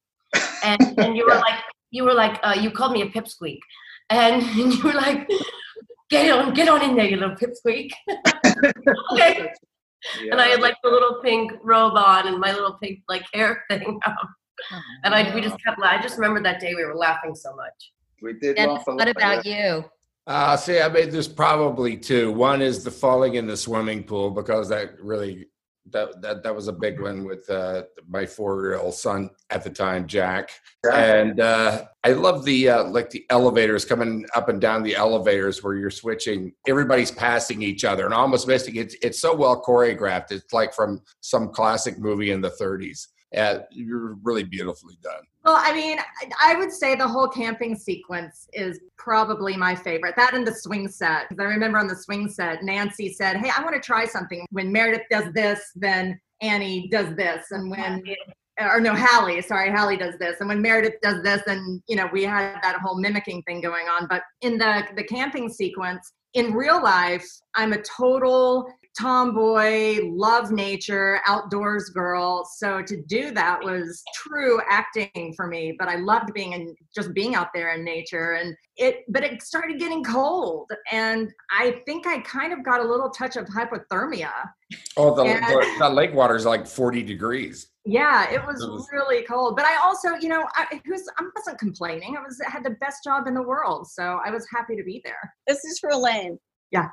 And, and you were like, you were like, uh, you called me a pipsqueak. And, and you were like, get on, get on in there, you little pipsqueak. okay. Yeah. And I had like the little pink robe on and my little pink like hair thing up. Oh, and I, we just kept, I just remember that day we were laughing so much. We did. Dennis, what about you? Uh, see, I mean, there's probably two. One is the falling in the swimming pool because that really that that that was a big one with uh, my four-year-old son at the time, Jack. And uh, I love the uh, like the elevators coming up and down the elevators where you're switching. Everybody's passing each other and almost missing. It's it's so well choreographed. It's like from some classic movie in the 30s. And you're really beautifully done. Well, I mean, I would say the whole camping sequence is probably my favorite. That and the swing set. I remember on the swing set, Nancy said, Hey, I want to try something. When Meredith does this, then Annie does this. And when or no, Hallie, sorry, Hallie does this. And when Meredith does this, and you know, we had that whole mimicking thing going on. But in the the camping sequence, in real life, I'm a total tomboy, love nature, outdoors girl. So to do that was true acting for me. But I loved being in just being out there in nature. And it, but it started getting cold, and I think I kind of got a little touch of hypothermia. Oh, the, and, the, the lake water is like 40 degrees. Yeah, it was, it was, really cold. But I also, you know, I was I wasn't complaining. I was I had the best job in the world, so I was happy to be there. This is for Elaine. Yeah.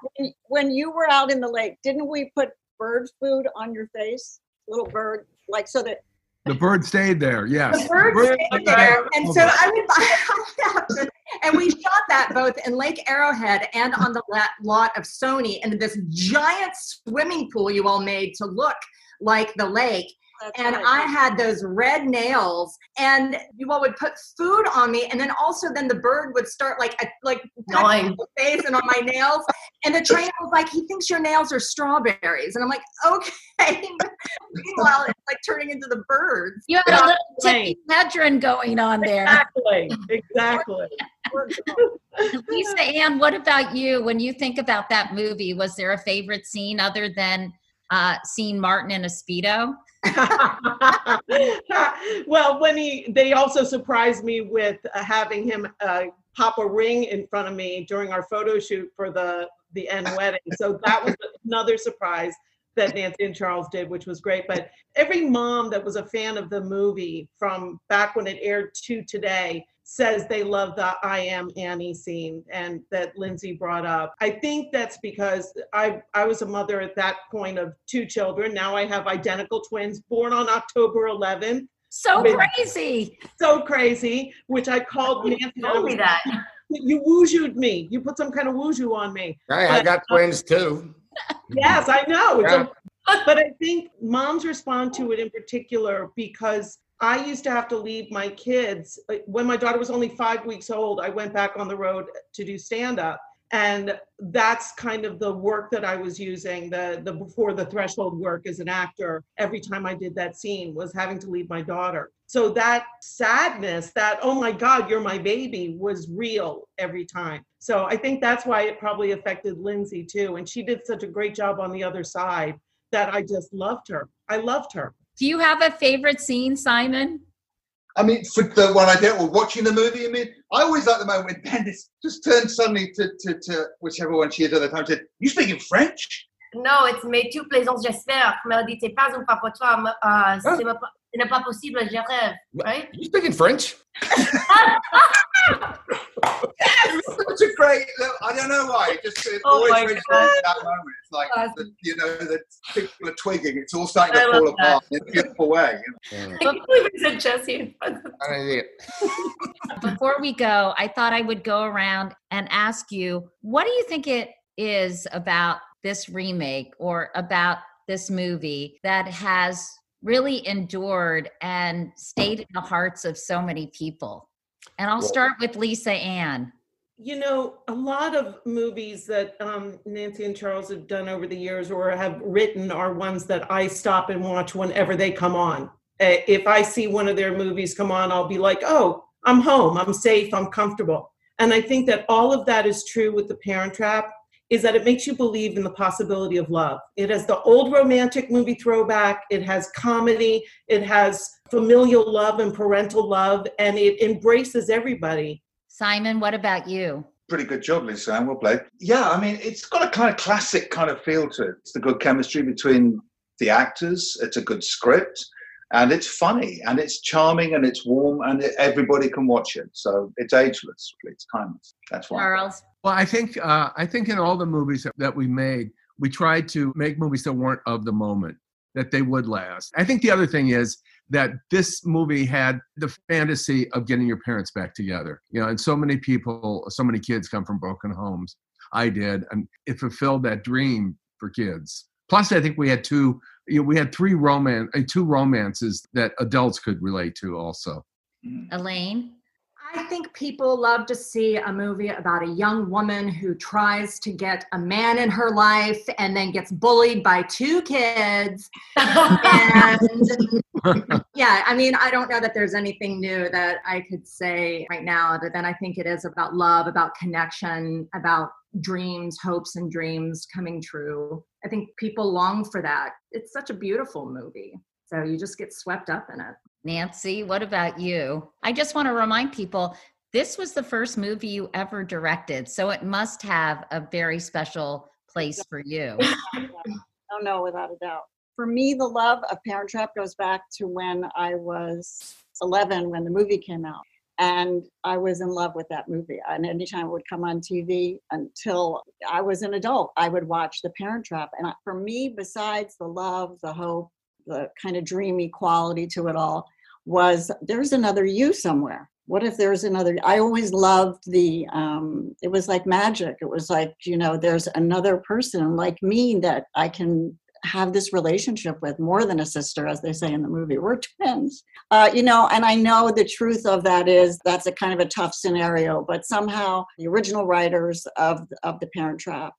When you were out in the lake, didn't we put bird food on your face? Little bird, like so that the bird stayed there. Yes. The bird, bird stayed there, and so I would. Buy. and we shot that both in Lake Arrowhead and on the lot of Sony, and this giant swimming pool you all made to look like the lake. That's and right. I had those red nails, and you all would put food on me, and then also then the bird would start like a, like gnawing my face and on my nails, and the trainer was like, "He thinks your nails are strawberries," and I'm like, "Okay." Meanwhile, it's like turning into the birds. You had a little Tippi Hedren going on there. Exactly. Exactly. Lisa Ann, what about you? When you think about that movie, was there a favorite scene other than uh, seeing Martin in a speedo? well, when he, they also surprised me with uh, having him uh, pop a ring in front of me during our photo shoot for the the end wedding. So that was another surprise that Nancy and Charles did, which was great. But every mom that was a fan of the movie from back when it aired to today says they love the I am Annie scene and that Lindsay brought up. I think that's because I I was a mother at that point of two children. Now I have identical twins born on October 11th. So crazy. So crazy, which I called Nancy. Told me that. You woozooed me. You put some kind of woozoo on me. Hey, I got uh, twins too. yes, I know. Yeah. A, but I think moms respond to it in particular because I used to have to leave my kids when my daughter was only five weeks old. I went back on the road to do stand up. And that's kind of the work that I was using the, the before the threshold work as an actor. Every time I did that scene was having to leave my daughter. So that sadness, that, oh my God, you're my baby, was real every time. So I think that's why it probably affected Lindsay too. And she did such a great job on the other side that I just loved her. I loved her. Do you have a favorite scene, Simon? I mean, for the one I did, or watching the movie, I mean, I always like the moment when Dennis just turned suddenly to, to, to whichever one she is at the time, said, You speaking French? No, it's Mais tout plaisance, j'espère. Mais on dit, c'est pas une fois pour toi, uh, ce n'est pas possible, je rêve. Right? You speaking French? such a great. I don't know why. It just it oh always brings that moment. It's like the, you know the people are twigging. It's all starting to I fall apart in a beautiful way. You know? I can't believe it said Jesse Before we go, I thought I would go around and ask you, what do you think it is about this remake or about this movie that has really endured and stayed in the hearts of so many people? And I'll start with Lisa Ann. You know, a lot of movies that um, Nancy and Charles have done over the years or have written are ones that I stop and watch whenever they come on. Uh, if I see one of their movies come on, I'll be like, oh, I'm home, I'm safe, I'm comfortable. And I think that all of that is true with The Parent Trap is that it makes you believe in the possibility of love. It has the old romantic movie throwback, it has comedy, it has familial love and parental love, and it embraces everybody. Simon, what about you? Pretty good job, Lisa. and well played. Yeah, I mean, it's got a kind of classic kind of feel to it. It's the good chemistry between the actors. It's a good script, and it's funny, and it's charming, and it's warm, and it, everybody can watch it. So it's ageless. It's timeless. That's why. Charles. Well, I think uh, I think in all the movies that, that we made, we tried to make movies that weren't of the moment, that they would last. I think the other thing is that this movie had the fantasy of getting your parents back together. You know, and so many people, so many kids come from broken homes. I did, and it fulfilled that dream for kids. Plus, I think we had two you know, we had three romance, uh, two romances that adults could relate to also. Elaine? I think people love to see a movie about a young woman who tries to get a man in her life and then gets bullied by two kids. and yeah, I mean, I don't know that there's anything new that I could say right now other than I think it is about love, about connection, about dreams, hopes, and dreams coming true. I think people long for that. It's such a beautiful movie. So you just get swept up in it. Nancy, what about you? I just want to remind people this was the first movie you ever directed, so it must have a very special place for you. Oh no, without a doubt. For me, the love of Parent Trap goes back to when I was 11 when the movie came out. And I was in love with that movie. And anytime it would come on TV until I was an adult, I would watch The Parent Trap. And for me, besides the love, the hope, the kind of dreamy quality to it all, was there's another you somewhere. What if there's another i always loved the um it was like magic. It was like you know there's another person like me that i can have this relationship with more than a sister as they say in the movie. We're twins. Uh, you know and i know the truth of that is that's a kind of a tough scenario but somehow the original writers of of the parent trap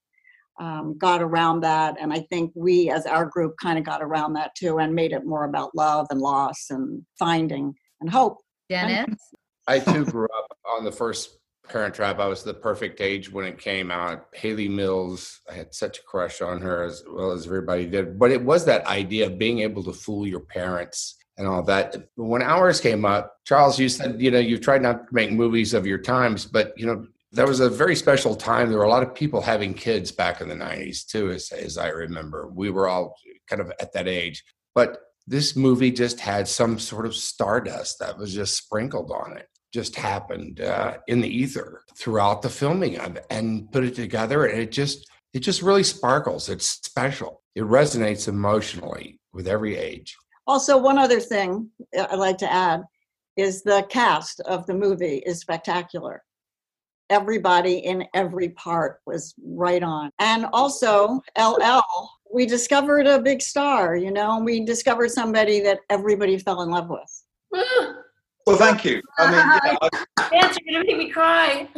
um, got around that. And I think we, as our group, kind of got around that too and made it more about love and loss and finding and hope. Dennis? I too grew up on the first Parent Trap. I was the perfect age when it came out. Hayley Mills, I had such a crush on her as well as everybody did. But it was that idea of being able to fool your parents and all that. When ours came up, Charles, you said, you know, you've tried not to make movies of your times, but, you know, that was a very special time. There were a lot of people having kids back in the 90s, too, as, as I remember. We were all kind of at that age. But this movie just had some sort of stardust that was just sprinkled on it just happened uh, in the ether throughout the filming of it and put it together and it just it just really sparkles it's special it resonates emotionally with every age also one other thing i'd like to add is the cast of the movie is spectacular everybody in every part was right on. And also, LL, we discovered a big star, you know, we discovered somebody that everybody fell in love with. well, thank you. I mean, yeah, Nancy, you're gonna make me cry.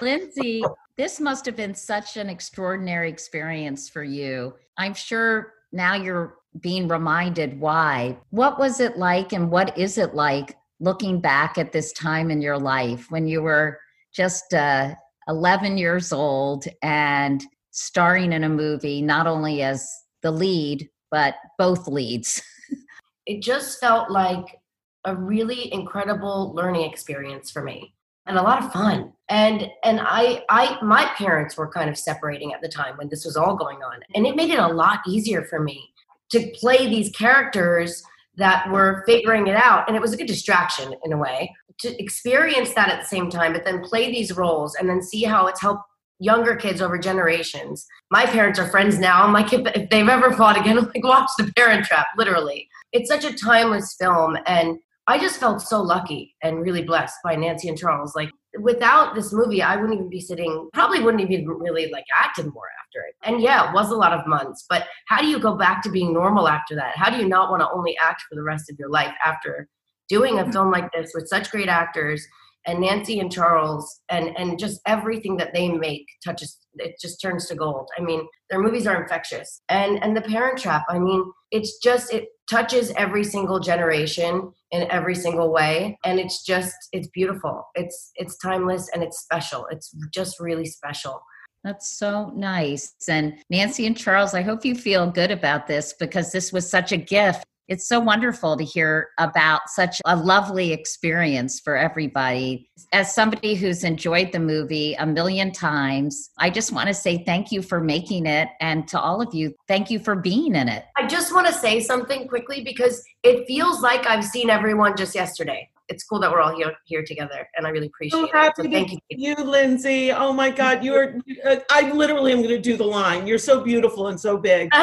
Lindsay, this must have been such an extraordinary experience for you. I'm sure now you're being reminded why. What was it like, and what is it like looking back at this time in your life when you were just uh, 11 years old and starring in a movie, not only as the lead, but both leads. it just felt like a really incredible learning experience for me and a lot of fun and and i i my parents were kind of separating at the time when this was all going on and it made it a lot easier for me to play these characters that were figuring it out and it was a good distraction in a way to experience that at the same time, but then play these roles and then see how it's helped younger kids over generations. My parents are friends now. I'm like, if, if they've ever fought again, I'm like, watch The Parent Trap, literally. It's such a timeless film. And I just felt so lucky and really blessed by Nancy and Charles. Like, without this movie, I wouldn't even be sitting, probably wouldn't even really like acted more after it. And yeah, it was a lot of months, but how do you go back to being normal after that? How do you not want to only act for the rest of your life after doing a mm-hmm. film like this with such great actors and Nancy and Charles and and just everything that they make touches it just turns to gold. I mean, their movies are infectious. And and The Parent Trap, I mean, it's just it touches every single generation in every single way and it's just it's beautiful. It's it's timeless and it's special. It's just really special. That's so nice. And Nancy and Charles, I hope you feel good about this because this was such a gift it's so wonderful to hear about such a lovely experience for everybody. As somebody who's enjoyed the movie a million times, I just want to say thank you for making it. And to all of you, thank you for being in it. I just want to say something quickly because it feels like I've seen everyone just yesterday it's cool that we're all here here together, and I really appreciate so it. So thank you, you, Lindsay. Oh my God, you're. Uh, I literally am going to do the line. You're so beautiful and so big.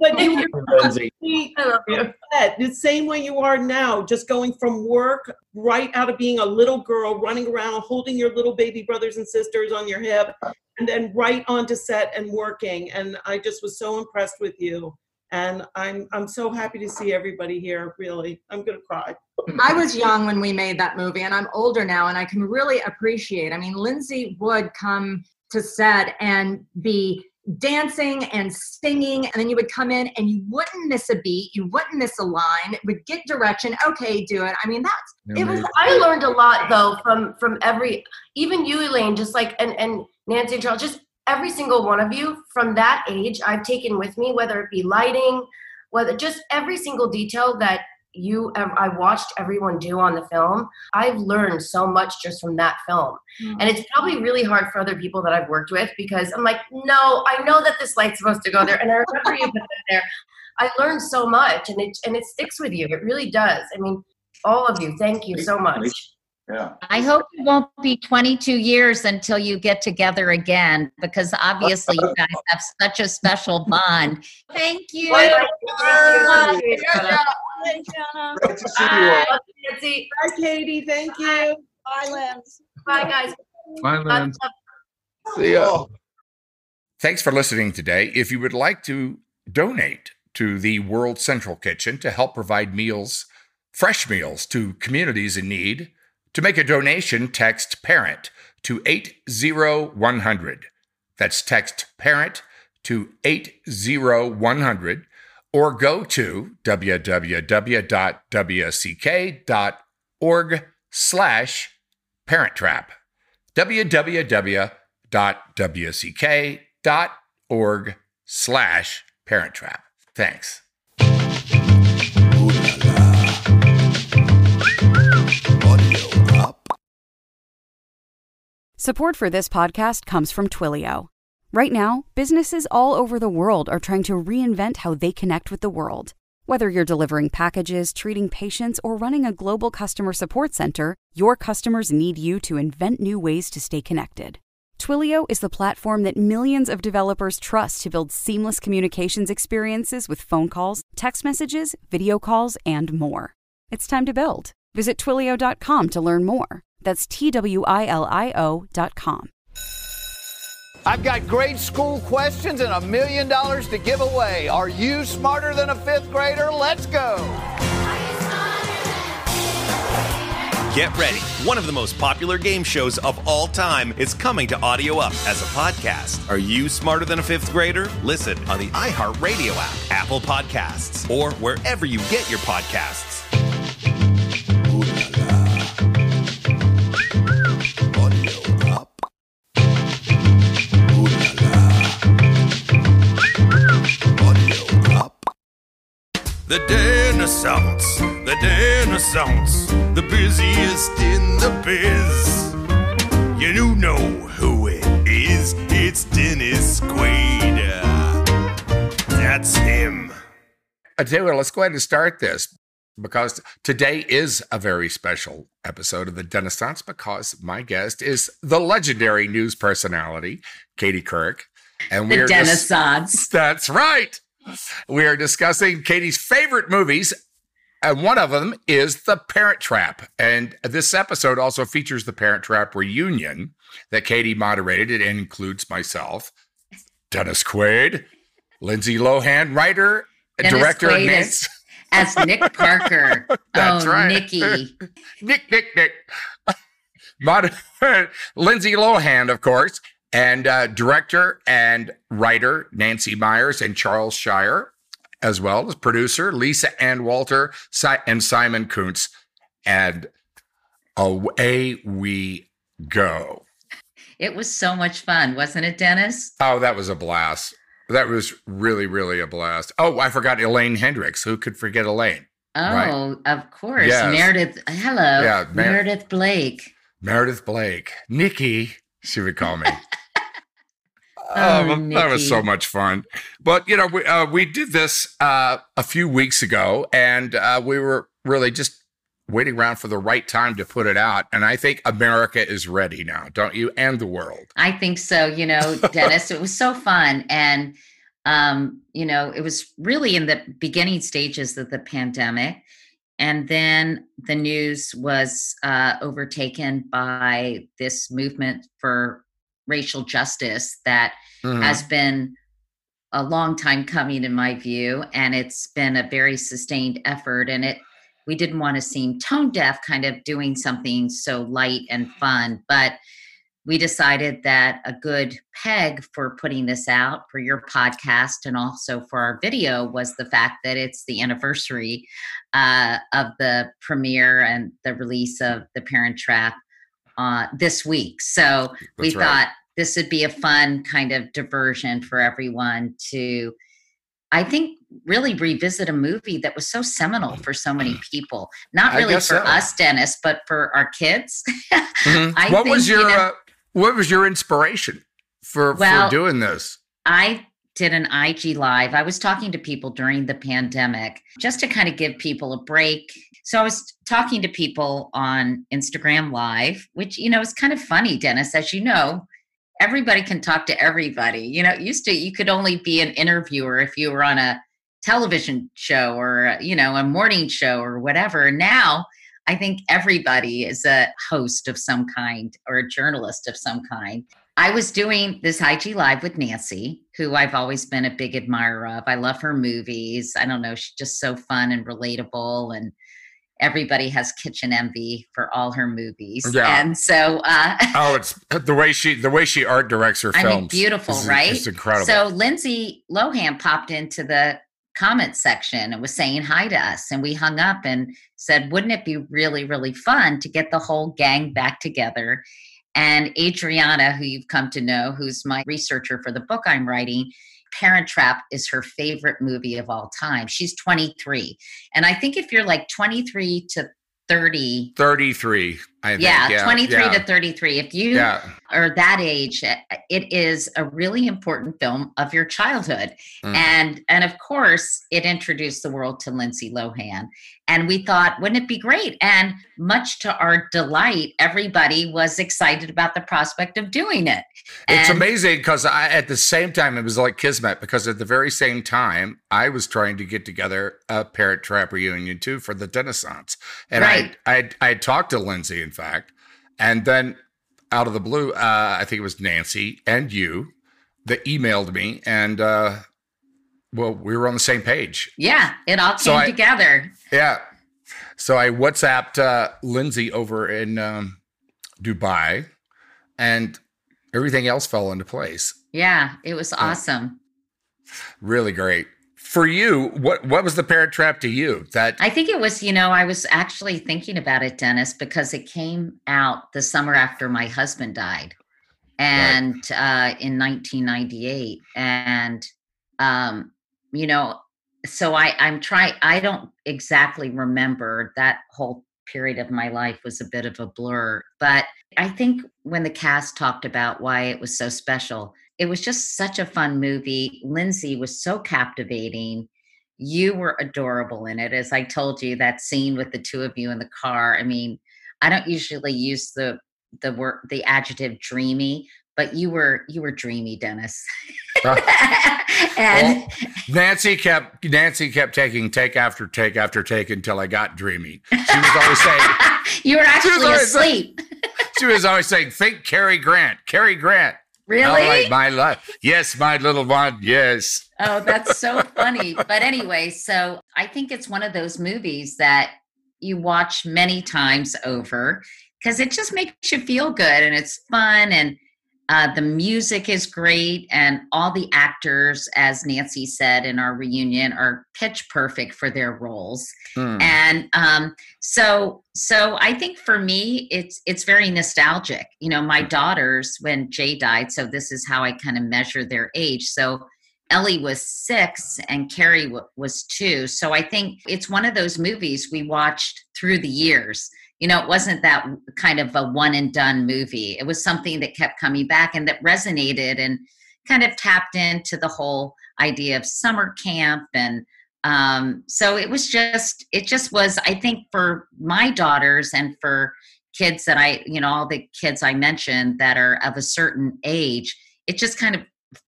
But you, Lindsay. I love you. The same way you are now, just going from work right out of being a little girl, running around, holding your little baby brothers and sisters on your hip, and then right onto set and working. And I just was so impressed with you And I'm I'm so happy to see everybody here. Really, I'm gonna cry. I was young when we made that movie, and I'm older now, and I can really appreciate. I mean, Lindsay would come to set and be dancing and singing, and then you would come in and you wouldn't miss a beat, you wouldn't miss a line, would get direction. Okay, do it. I mean, that's it was. I learned a lot though from from every, even you, Elaine, just like and and Nancy and Charles, just every single one of you from that age. I've taken with me, whether it be lighting, whether just every single detail that you I watched everyone do on the film. I've learned so much just from that film. Mm-hmm. And it's probably really hard for other people that I've worked with because I'm like, no, I know that this light's supposed to go there. And I remember you put it there. I learned so much and it and it sticks with you. It really does. I mean, all of you, thank you so much. Yeah. I hope it won't be 22 years until you get together again because obviously you guys have such a special bond. Thank you. Bye, Bye, Great to see you all. Nancy. Bye, Katie. Thank you. Bye, Lens. Bye, guys. Bye, Lens. See ya. Oh. Thanks for listening today. If you would like to donate to the World Central Kitchen to help provide meals, fresh meals to communities in need, to make a donation, text parent to 80100. That's text parent to 80100 or go to www.wck.org slash parent trap. www.wck.org slash parent trap. Thanks. Support for this podcast comes from Twilio. Right now, businesses all over the world are trying to reinvent how they connect with the world. Whether you're delivering packages, treating patients, or running a global customer support center, your customers need you to invent new ways to stay connected. Twilio is the platform that millions of developers trust to build seamless communications experiences with phone calls, text messages, video calls, and more. It's time to build. Visit Twilio.com to learn more. That's T W I L I O dot com. I've got grade school questions and a million dollars to give away. Are you smarter than a fifth grader? Let's go. Get ready. One of the most popular game shows of all time is coming to Audio Up as a podcast. Are you smarter than a fifth grader? Listen on the iHeartRadio app, Apple Podcasts, or wherever you get your podcasts. The Dennissance, the Dennissance, the busiest in the biz. You know who it is, it's Dennis Quaid. That's him. I tell you what, let's go ahead and start this because today is a very special episode of the Dennissance because my guest is the legendary news personality, Katie Couric. And The we're dis- Dennissance. that's right. We are discussing Katie's favorite movies, and one of them is The Parent Trap. And this episode also features the Parent Trap reunion that Katie moderated. It includes myself, Dennis Quaid, Lindsay Lohan, writer, and Dennis director, Quaid Nance. as, as Nick Parker. That's oh, right. Nicky. Nick, Nick, Nick. Mod- Lindsay Lohan, of course, and uh, director and writer Nancy Meyers and Charles Shyer, as well as producer Lisa Ann Walter Si- and Simon Kunz. And away we go. It was so much fun, wasn't it, Dennis? Oh, that was a blast. That was really, really a blast. Oh, I forgot Elaine Hendrix. Who could forget Elaine? Oh, Right. of course. Yes. Meredith. Hello. Yeah, Mer- Meredith Blake. Meredith Blake. Nikki, she would call me. Oh, well, that was so much fun. But you know, we uh, we did this uh, a few weeks ago, and uh, we were really just waiting around for the right time to put it out. And I think America is ready now, don't you? And the world. I think so. You know, Dennis, it was so fun. And, um, you know, it was really in the beginning stages of the pandemic. And then the news was uh, overtaken by this movement for racial justice that Mhm. has been a long time coming in my view and it's been a very sustained effort and it we didn't want to seem tone deaf kind of doing something so light and fun but we decided that a good peg for putting this out for your podcast and also for our video was the fact that it's the anniversary uh, of the premiere and the release of the parent trap uh, this week so That's we right. thought this would be a fun kind of diversion for everyone to I think really revisit a movie that was so seminal for so many people. Not really for so. us, Dennis, but for our kids. mm-hmm. what think, was your you know, uh, What was your inspiration for well, for doing this? I did an IG live. I was talking to people during the pandemic just to kind of give people a break. So I was talking to people on Instagram live, which you know is kind of funny, Dennis, as you know everybody can talk to everybody. You know, used to you could only be an interviewer if you were on a television show or you know a morning show or whatever. Now I think everybody is a host of some kind or a journalist of some kind. I was doing this IG Live with Nancy, who I've always been a big admirer of. I love her movies. I don't know, she's just so fun and relatable and everybody has kitchen envy for all her movies. Yeah. And so uh Oh, it's the way she the way she art directs her films. I mean, beautiful, is, right? It's incredible. So Lindsay Lohan popped into the comment section and was saying hi to us and we hung up and said wouldn't it be really really fun to get the whole gang back together and adriana who you've come to know who's my researcher for the book i'm writing Parent Trap is her favorite movie of all time. She's 23. And I think if you're like 23 to 30 33 I think. Yeah, yeah 23 yeah. to 33 if you yeah. are that age it is a really important film of your childhood mm. and and of course it introduced the world to lindsay lohan and we thought wouldn't it be great and much to our delight everybody was excited about the prospect of doing it it's amazing because I, at the same time, it was like Kismet because at the very same time, I was trying to get together a Parent Trap reunion too for the Dennissance. And right. I, I, I talked to Lindsay, in fact, and then out of the blue, uh, I think it was Nancy and you that emailed me and, uh, well, we were on the same page. Yeah, it all came so I, together. Yeah. So I WhatsApped uh, Lindsay over in um, Dubai and everything else fell into place. Yeah, it was awesome. Really great. For you, what what was the parent trap to you? That I think it was, you know, I was actually thinking about it, Dennis, because it came out the summer after my husband died. And right. uh in 1998. And um, you know, so I I'm trying I don't exactly remember that whole period of my life was a bit of a blur. But I think when the cast talked about why it was so special, it was just such a fun movie. Lindsay was so captivating. You were adorable in it. As I told you, that scene with the two of you in the car. I mean, I don't usually use the the word the adjective dreamy, but you were you were dreamy, Dennis. and well, Nancy kept Nancy kept taking take after take after take until I got dreamy. She was always saying you were actually was asleep. Saying, she was always saying, "Think Cary Grant, Cary Grant." Really? Like my life. Yes, my little one. Yes. Oh, that's so funny. but anyway, so I think it's one of those movies that you watch many times over because it just makes you feel good and it's fun and uh, the music is great, and all the actors, as Nancy said in our reunion, are pitch perfect for their roles. Mm. And um, so, so I think for me, it's it's very nostalgic. You know, my daughters when Jay died, so this is how I kind of measure their age. So Ellie was six and Carrie w- was two. So I think it's one of those movies we watched through the years you know, it wasn't that kind of a one and done movie. It was something that kept coming back and that resonated and kind of tapped into the whole idea of summer camp and um, so it was just it just was i think for my daughters and for kids that i you know all the kids i mentioned that are of a certain age it just kind of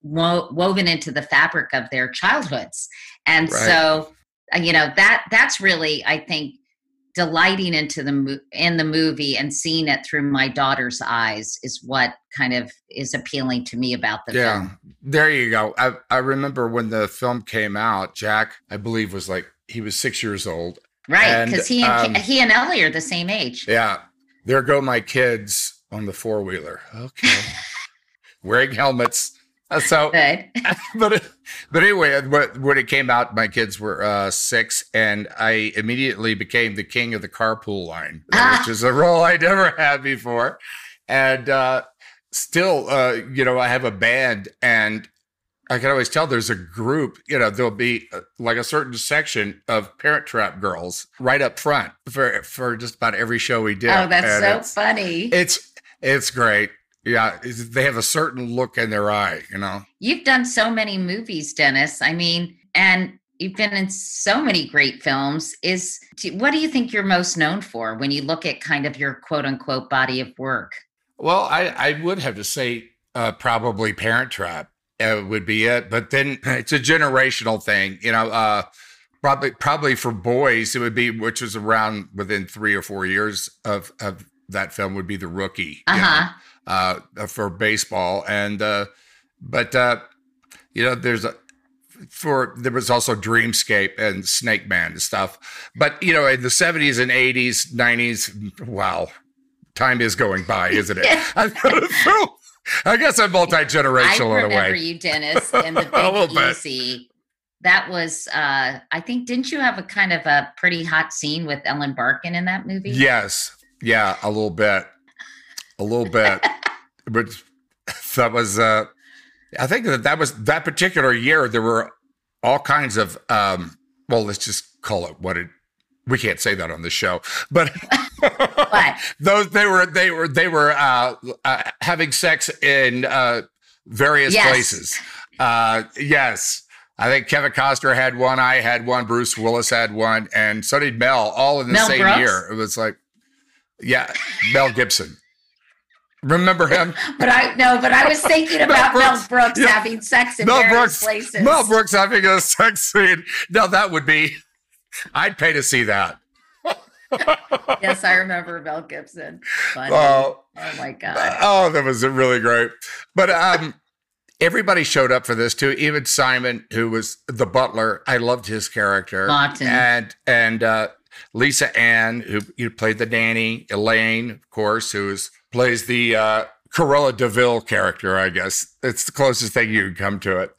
wo- woven into the fabric of their childhoods and right. so you know that that's really i think delighting into the in the movie and seeing it through my daughter's eyes is what kind of is appealing to me about the yeah, film. there you go. I I remember when the film came out. Jack, I believe, was like he was six years old. Right, because he and um, he and Ellie are the same age. Yeah, there go my kids on the four wheeler. Okay, wearing helmets. Uh, So, but but anyway, when when it came out, my kids were uh, six, and I immediately became the king of the carpool line, Ah. which is a role I never had before. And uh, still, uh, you know, I have a band, and I can always tell there's a group. You know, there'll be uh, like a certain section of Parent Trap girls right up front for for just about every show we did. oh, that's And so it's- funny. It's it's great. Yeah, they have a certain look in their eye. You know. You've done so many movies, Dennis. I mean, and you've been in so many great films. Is what do you think you're most known for when you look at kind of your quote unquote body of work? Well, I, I would have to say uh, probably Parent Trap uh, would be it, but then it's a generational thing, you know. Uh, probably probably for boys, it would be which was around within three or four years of of that film would be the rookie, know, Uh-huh. Uh, for baseball, and uh, but uh, you know, there's a for there was also Dreamscape and Snake Man and stuff, but you know, in the '70s and '80s, '90s, wow, time is going by, isn't it? I'm gonna throw- I guess I'm multi I generational in a remember way. you, Dennis, in the Big bit. Easy. That was, uh, I think, didn't you have a kind of a pretty hot scene with Ellen Barkin in that movie? Yes, yeah, a little bit, a little bit, but that was. uh I think that that was that particular year. There were all kinds of. um Well, let's just call it what it. We can't say that on the show, but those they were they were they were uh, uh having sex in uh various Yes. places. Uh yes. I think Kevin Costner had one, I had one, Bruce Willis had one, and so did Mel, all in the Mel same Brooks? year. It was like, yeah, Mel Gibson. Remember him? But I no, but I was thinking about Mel Brooks. Brooks Yeah. having sex in Mel various Brooks. places. Mel Brooks having a sex scene. Now that would be. I'd pay to see that. yes, I remember Mel Gibson. Funny. Oh. oh my god. Oh, that was really great. But um, everybody showed up for this too. Even Simon, who was the butler, I loved his character. Martin. and and uh, Lisa Ann, who you played the nanny. Elaine, of course, who is plays the uh, Cruella de Vil character. I guess it's the closest thing you can come to it.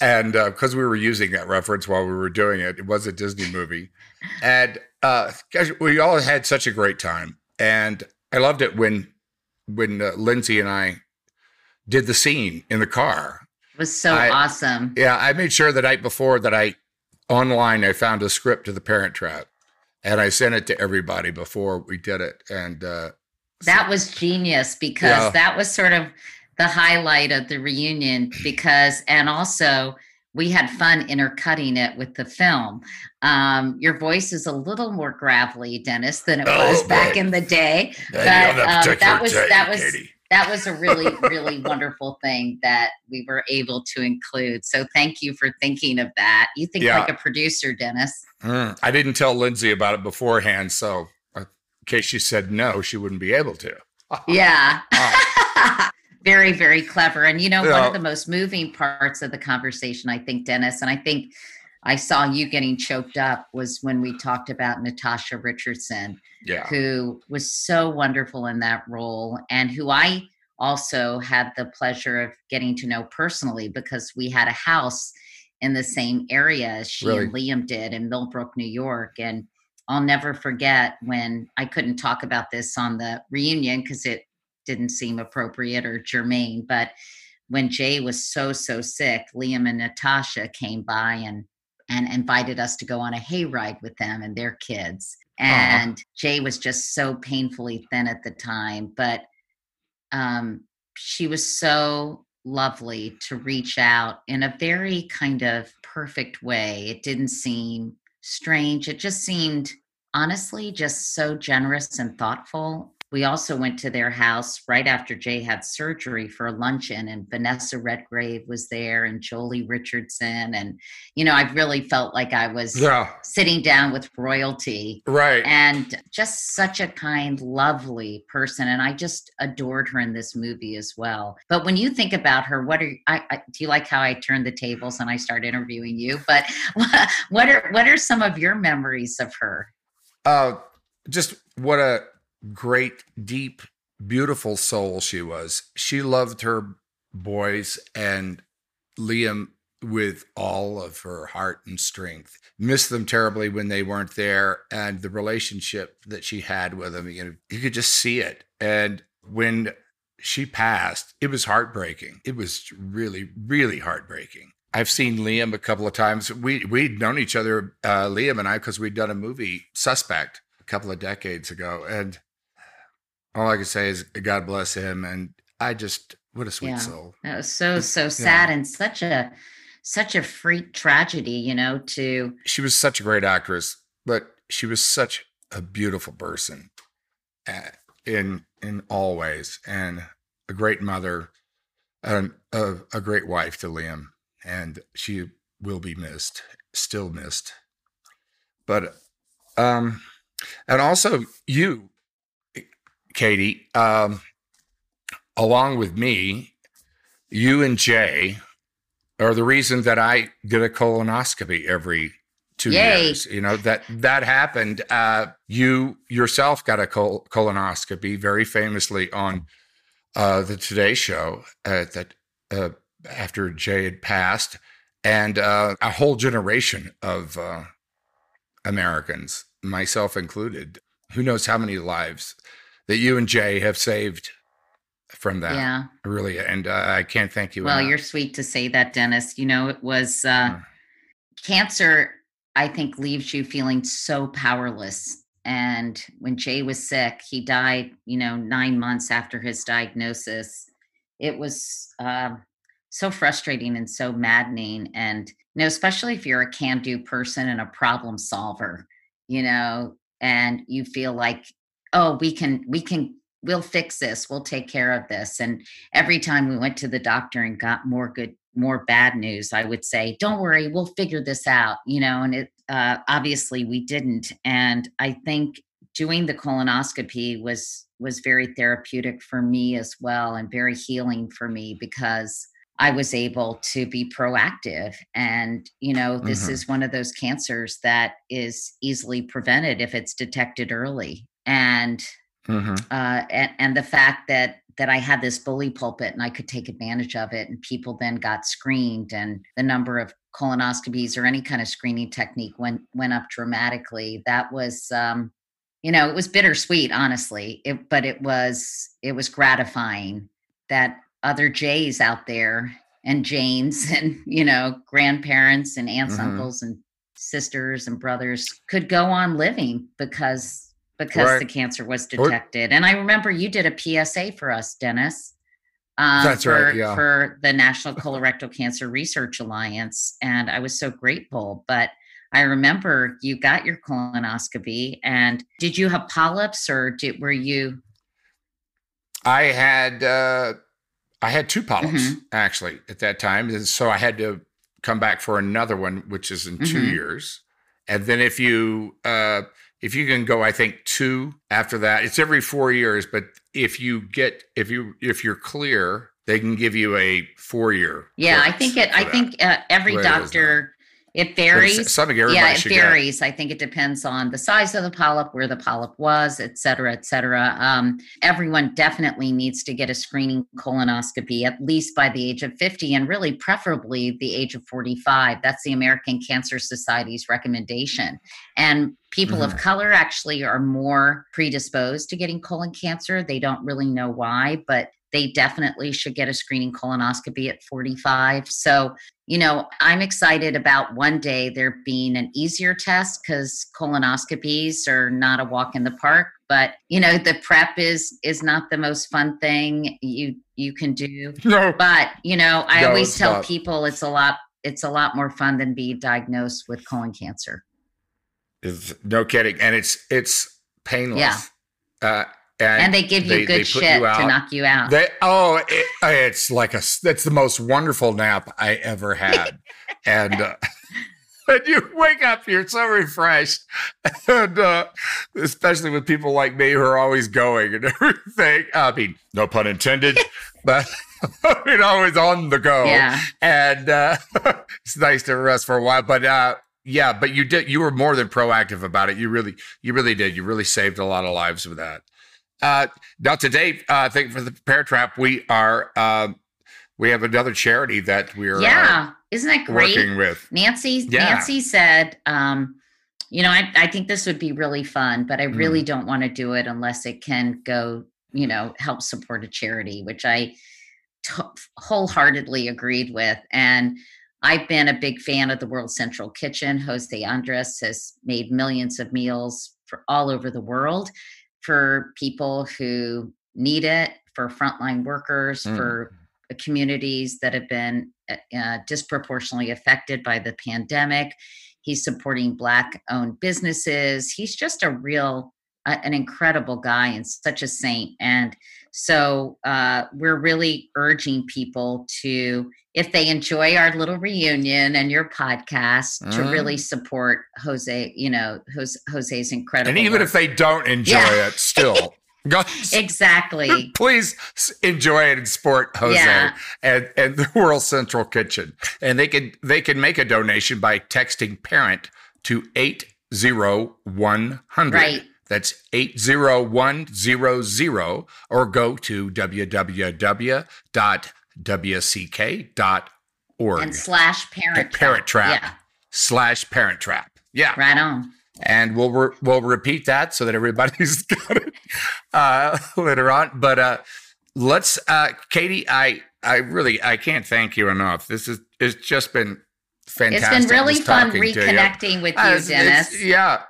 And because we were using that reference while we were doing it, it was a Disney movie, and uh, gosh, we all had such a great time. And I loved it when when uh, Lindsay and I did the scene in the car. It was so I- awesome. Yeah, I made sure the night before that I online I found a script to the Parent Trap, and I sent it to everybody before we did it. And uh, That was genius because Yeah. that was sort of the highlight of the reunion because and also we had fun intercutting it with the film. Um, your voice is a little more gravelly, Dennis, than it was Oh, back in the day. Yeah, But that um, that was day, that was Katie. that was a really really wonderful thing that we were able to include. So thank you for thinking of that. You think Yeah. like a producer, Dennis. mm, I didn't tell Lindsay about it beforehand, so case she said no, she wouldn't be able to. Yeah. very, very clever. And you know, one of the most moving parts of the conversation, I think, Dennis, and I think I saw you getting choked up was when we talked about Natasha Richardson, Yeah. who was so wonderful in that role and who I also had the pleasure of getting to know personally because we had a house in the same area as she and Liam did in Millbrook, New York. And I'll never forget when I couldn't talk about this on the reunion because it didn't seem appropriate or germane. But when Jay was so, so sick, Liam and Natasha came by and and invited us to go on a hayride with them and their kids. And Jay was just so painfully thin at the time, but um, she was so lovely to reach out in a very kind of perfect way. It didn't seem strange. It just seemed honestly just so generous and thoughtful. We also went to their house right after Jay had surgery for a luncheon, and Vanessa Redgrave was there, and Joely Richardson, and you know, I really felt like I was Yeah. sitting down with royalty, Right. and just such a kind, lovely person, and I just adored her in this movie as well. But when you think about her, what are I, I do you like how I turned the tables and I start interviewing you? But what are what are some of your memories of her? Uh, just what a great, deep, beautiful soul she was. She loved her boys and Liam with all of her heart and strength. Missed them terribly when they weren't there, and the relationship that she had with them, you know, you could just see it. And when she passed, it was heartbreaking. It was really, really heartbreaking. I've seen Liam a couple of times. We we'd known each other, uh, Liam and I, because we'd done a movie, Suspect, a couple of decades ago, and all I can say is God bless him. And I just what a sweet Yeah. soul. That was so so sad and such a such a freak tragedy, you know, to She was such a great actress, but she was such a beautiful person, uh, in in all ways, and a great mother, and a, a great wife to Liam, and she will be missed, still missed. But um, and also you, Katie, um, along with me, you and Jay are the reason that I did a colonoscopy every two Yay. years. You know that that happened. Uh, you yourself got a col- colonoscopy very famously on uh, the Today Show uh, that uh, after Jay had passed, and uh, a whole generation of uh, Americans, myself included, who knows how many lives that you and Jay have saved from that. Yeah. really, and uh, I can't thank you. well, enough. you're sweet to say that, Dennis. You know, it was uh cancer I think leaves you feeling so powerless. And when Jay was sick, he died, you know, 9 months after his diagnosis. It was um so frustrating and so maddening and you know especially if you're a can-do person and a problem solver you know and you feel like oh we can we can we'll fix this we'll take care of this and every time we went to the doctor and got more good more bad news i would say don't worry we'll figure this out you know and it uh, obviously we didn't and i think doing the colonoscopy was was very therapeutic for me as well and very healing for me because I was able to be proactive. And, you know, this Mhm. is one of those cancers that is easily prevented if it's detected early. And Mhm. uh, and, and the fact that that I had this bully pulpit and I could take advantage of it, and people then got screened, and the number of colonoscopies or any kind of screening technique went went up dramatically. That was, um, you know, it was bittersweet, honestly. It, but it was it was gratifying that other Jays out there and Janes and you know grandparents and aunts, Mhm. uncles, and sisters and brothers could go on living because because the cancer was Or- detected. And I remember you did a PSA for us, Dennis. Um, That's for, right, yeah. For the National Colorectal Cancer Research Alliance, and I was so grateful. But I remember you got your colonoscopy, and did you have polyps, or did were you? I had uh, I had two polyps Mhm. actually at that time, and so I had to come back for another one, which is in 2 Mhm. years. And then if you uh, if you can go, I think two after that. It's every four years, but if you get if you if you're clear, they can give you a four year. Yeah, I think it. I think uh, every Where it is now. doctor. It varies. everybody yeah, it should get. varies. I think it depends on the size of the polyp, where the polyp was, et cetera, et cetera. Um, everyone definitely needs to get a screening colonoscopy at least by the age of 50 and really preferably the age of 45. That's the American Cancer Society's recommendation. And people of Mhm. color actually are more predisposed to getting colon cancer. They don't really know why, but they definitely should get a screening colonoscopy at 45. So, you know, I'm excited about one day there being an easier test because colonoscopies are not a walk in the park. But you know, the prep is is not the most fun thing you you can do. No. But you know, I No, always tell not. people it's a lot it's a lot more fun than being diagnosed with colon cancer. Is no kidding, and it's it's painless. Yeah. Uh, And they give you good put shit to out. knock you out. They oh, it, it's like a that's the most wonderful nap I ever had, and. Uh, and you wake up, you're so refreshed, and uh, especially with people like me who are always going and everything. I mean, no pun intended, but I mean, always on the go. Yeah. And uh, it's nice to rest for a while, but uh, yeah, but you did. You were more than proactive about it. You really, you really did. You really saved a lot of lives with that. Uh, now today, uh, thank you for the Parent Trap. We are. Um, we have another charity that we're uh, yeah, isn't that great? working with. Nancy Yeah. Nancy said, um, you know, I, I think this would be really fun, but I Mm. really don't want to do it unless it can go, you know, help support a charity, which I t- wholeheartedly agreed with. And I've been a big fan of the World Central Kitchen. Jose Andres has made millions of meals for all over the world for people who need it, for frontline workers, Mm. for communities that have been uh, uh, disproportionately affected by the pandemic. He's supporting Black owned businesses. He's just a real, uh, an incredible guy and such a saint. And so uh, we're really urging people to, if they enjoy our little reunion and your podcast, to Mm. really support Jose, you know, Jose, Jose's incredible. And even work. if they don't enjoy Yeah. it, still, exactly. please enjoy it and support Jose Yeah. and, and the World Central Kitchen. And they can they can make a donation by texting parent to eight zero one hundred. Right. That's 80100 or go to www.wck.org. and slash parent trap. Parent Trap Yeah, slash Parent Trap. Yeah. right on. and we'll re- we'll repeat that so that everybody's got it uh, later on. But uh, let's, uh, Katie, I I really I can't thank you enough. This is it's just been fantastic. It's been really fun to you. reconnecting with you, it's- Dennis. yeah,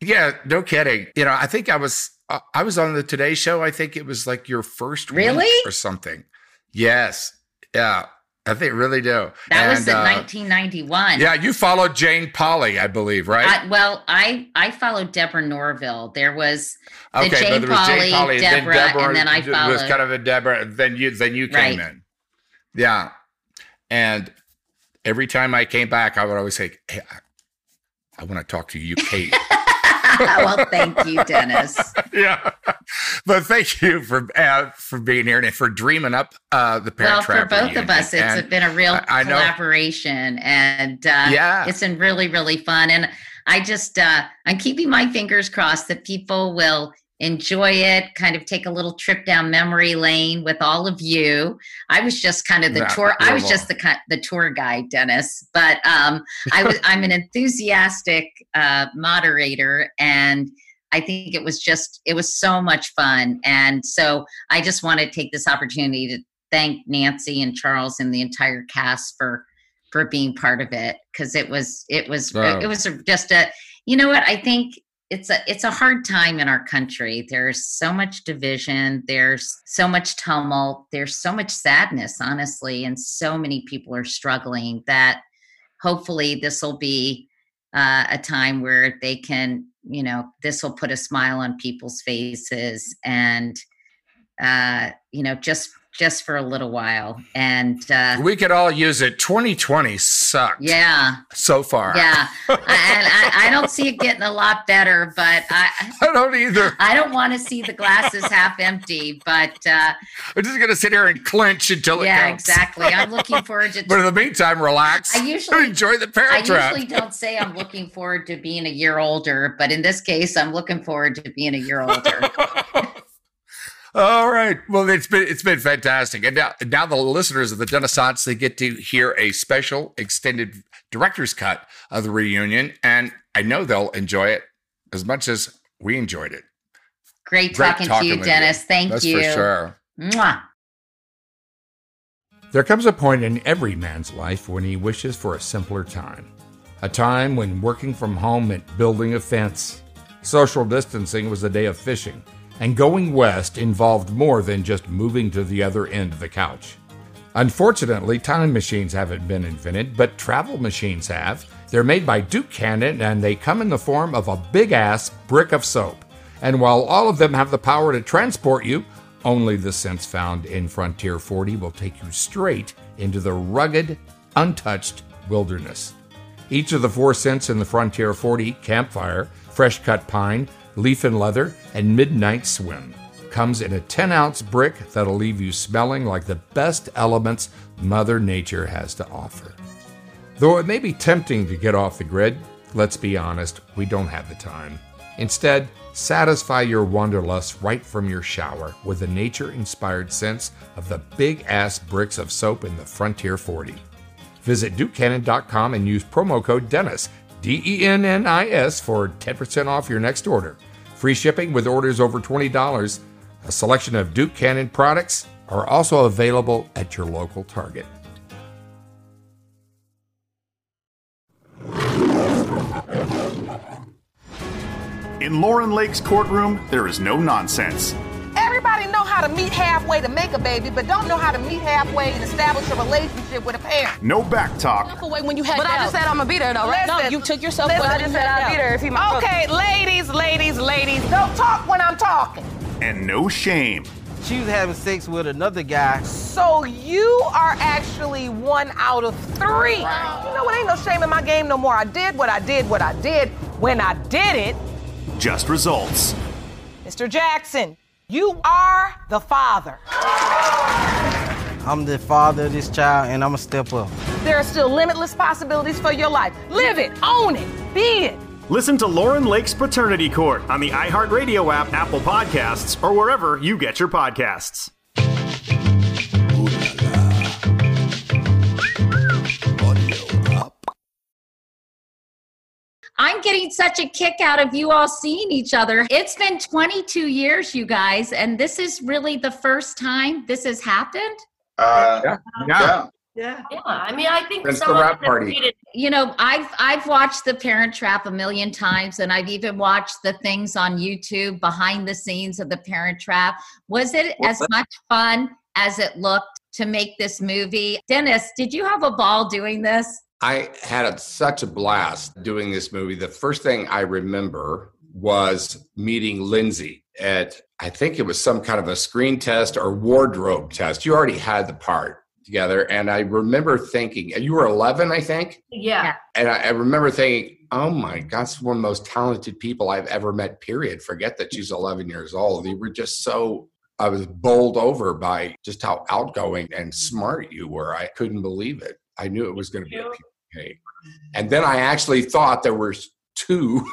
yeah, no kidding. You know, I think I was uh, I was on the Today Show. I think it was like your first Really? or something. Yes, yeah, I think really do. That was And, in uh, 1991. Yeah, you followed Jane Pauley, I believe, right? I, well, I I followed Deborah Norville. There was the Okay, Jane there was Pauley, Jane Pauley, Deborah, and then I was followed. kind of a Deborah. Then you, then you came Right. in. Yeah, and every time I came back, I would always say, "Hey, I, I want to talk to you, Kate." well, thank you, Dennis. yeah, but thank you for uh, for being here and for dreaming up uh, the Parent Well, for both reunion. of us, it's And been a real I- I know- collaboration, and uh, Yeah. it's been really, really fun. And I just, uh, I'm keeping my fingers crossed that people will enjoy it. Kind of take a little trip down memory lane with all of you. I was just kind of the tour. I was just the the tour guide, Dennis. But um, I was, I'm an enthusiastic uh, moderator, and I think it was just, it was so much fun. And so I just want to take this opportunity to thank Nancy and Charles and the entire cast for for being part of it because it was it was Wow. it was just a you know what I think it's a it's a hard time in our country. There's so much division. There's so much tumult. There's so much sadness honestly and so many people are struggling that hopefully this will be uh, a time where they can you know this will put a smile on people's faces and uh you know just just for a little while and uh we could all use it. 2020 sucked. yeah so far. yeah and I, I don't see it getting a lot better but i I don't either. i don't want to see the glasses half empty but uh We're just gonna sit here and clench until it yeah exactly i'm looking forward to But in the meantime, relax. I usually enjoy the Parent Trap. usually don't say I'm looking forward to being a year older, but in this case, I'm looking forward to being a year older. All right. Well, it's been it's been fantastic, and now now the listeners of the Dennissance they get to hear a special extended director's cut of the reunion, and I know they'll enjoy it as much as we enjoyed it. Great, Great talking, to you, with Dennis. Thank That's you. for sure. Mwah. There comes a point in every man's life when he wishes for a simpler time. A time when working from home meant building a fence, social distancing was a day of fishing, and going west involved more than just moving to the other end of the couch. Unfortunately, time machines haven't been invented, but travel machines have. They're made by Duke Cannon and they come in the form of a big ass brick of soap. And while all of them have the power to transport you, only the sense found in Frontier 40 will take you straight into the rugged, untouched wilderness. Each of the four scents in the Frontier 40 campfire, fresh cut pine, leaf and leather, and midnight swim comes in a 10 ounce brick that'll leave you smelling like the best elements Mother Nature has to offer. Though it may be tempting to get off the grid, let's be honest, we don't have the time. Instead, satisfy your wanderlust right from your shower with the nature inspired scents of the big ass bricks of soap in the Frontier 40. Visit DukeCannon.com and use promo code Dennis, D E N N I S, for 10% off your next order. Free shipping with orders over $20. A selection of Duke Cannon products are also available at your local Target. In Lauren Lake's courtroom, there is no nonsense. Everybody know how to meet halfway to make a baby, but don't know how to meet halfway and establish a relationship with a parent. No back talk. away when you had But I just said I'm gonna beat her, though, right? No, you took yourself listen, away I when just said I'll beat her if he my Okay, ladies, ladies, ladies, don't talk when I'm talking. And no shame. She was having sex with another guy. So you are actually one out of three. You know what? Ain't no shame in my game no more. I did what I did, what I did when I did it. Just results. Mr. Jackson, you are the father. I'm the father of this child, and I'm gonna step up. There are still limitless possibilities for your life. Live it, own it, be it. Listen to Lauren Lake's Paternity Court on the iHeartRadio app, Apple Podcasts, or wherever you get your podcasts. I'm getting such a kick out of you all seeing each other. It's been 22 years, you guys, and this is really the first time this has happened. Uh, yeah. yeah. Yeah. Yeah. I mean, I think That's some the of rap us party. made You know, I've I've watched The Parent Trap a million times, and I've even watched the things on YouTube behind the scenes of The Parent Trap. Was it Well, as much fun as it looked to make this movie? Dennis, did you have a ball doing this? I had a, such a blast doing this movie. The first thing I remember was meeting Lindsay at, I think it was some kind of a screen test or wardrobe test. You already had the part together. And I remember thinking, you were 11, I think. Yeah. And I, I remember thinking, oh my God, that's one of the most talented people I've ever met, period. Forget that she's 11 years old. You were just so, I was bowled over by just how outgoing and smart you were. I couldn't believe it. I knew it was going to be a PK. And then I actually thought there were two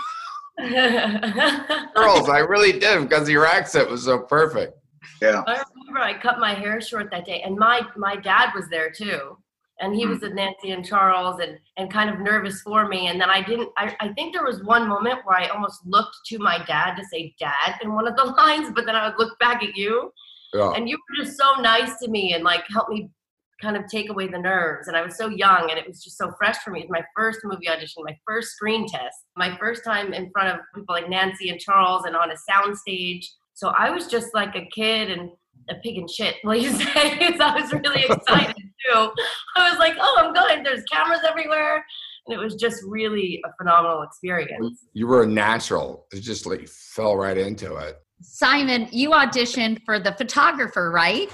girls. I really did because your accent was so perfect. Yeah. I remember I cut my hair short that day, and my my dad was there too, and he was hmm. with Nancy and Charles, and and kind of nervous for me. And then I didn't. I, I think there was one moment where I almost looked to my dad to say "dad" in one of the lines, but then I would look back at you, Yeah. and you were just so nice to me and like helped me kind of take away the nerves. And I was so young, and it was just so fresh for me. It was my first movie audition, my first screen test, my first time in front of people like Nancy and Charles, and on a sound stage. So I was just like a kid and a pig in shit, will you say? so I was really excited too. I was like, oh, I'm going. There's cameras everywhere. And it was just really a phenomenal experience. You were a natural. It just like fell right into it. Simon, you auditioned for the photographer, right?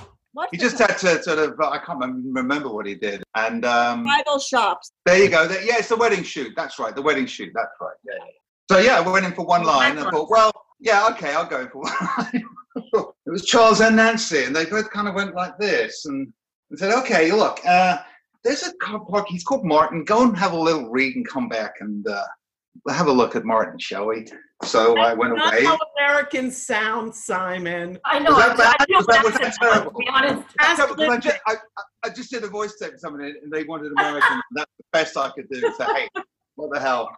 He just had to sort of, I can't remember what he did. And um, Bridal shops. there you go. Yeah, it's the wedding shoot. That's right. The wedding shoot. That's right. Yeah. So yeah, I went in for one line and I thought, well, yeah, okay, I'll go in for one line. it was Charles and Nancy, and they both kind of went like this and, and said, okay, look, uh, there's a car park. He's called Martin. Go and have a little read and come back and uh, we'll have a look at Martin, shall we? So I went Not away. how Americans sound, Simon. I know. Was I, that bad? I Was that- was that terrible? to be honest. I, know, because I, just, I, I- I just did a voice tape for someone and they wanted American. that's the best I could do. So, hey, what the hell?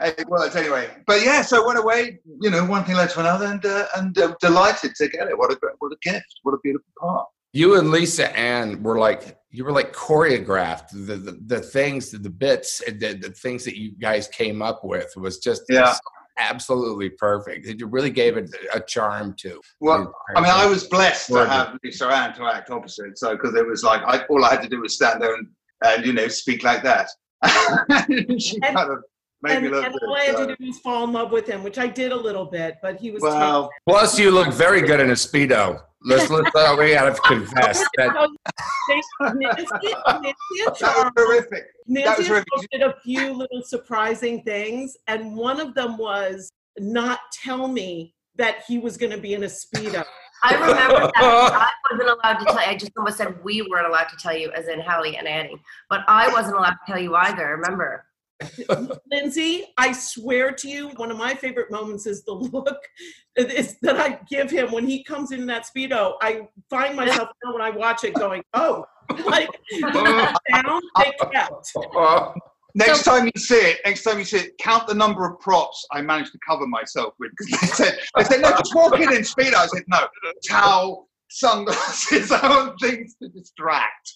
Hey, well, anyway. But yeah, so I went away, you know, one thing led to another and uh, and uh, delighted to get it. What a what a gift. What a beautiful part. You and Lisa Ann were like you were like choreographed. The the, the things, the, the bits, the, the things that you guys came up with was just Yeah. Absolutely perfect. You really gave it a charm to. Well, I mean, I was blessed to have Lisa Ann to act opposite. So, because it was like, I, all I had to do was stand there and, and you know, speak like that. she kind of Maybe and, a little and all I had so. to do was fall in love with him, which I did a little bit, but he was Well, Plus, you look very good in a speedo. Let's let's uh, we gotta confess that. Nancy, Nancy that was Charles, terrific. Nancy That was and did a few little surprising things, and one of them was not tell me that he was going to be in a speedo. I remember that. I wasn't allowed to tell you. I just almost said we weren't allowed to tell you, as in Hallie and Annie. But I wasn't allowed to tell you either. Remember? Lindsay, I swear to you, one of my favorite moments is the look is that I give him when he comes in that speedo. I find myself now when I watch it going, "Oh, like down they kept." Uh, next time you see it, next time you see it, count the number of props I managed to cover myself with. Because they said, they said, no, just walk in in speedo. I said, no, towel, sunglasses, other things to distract.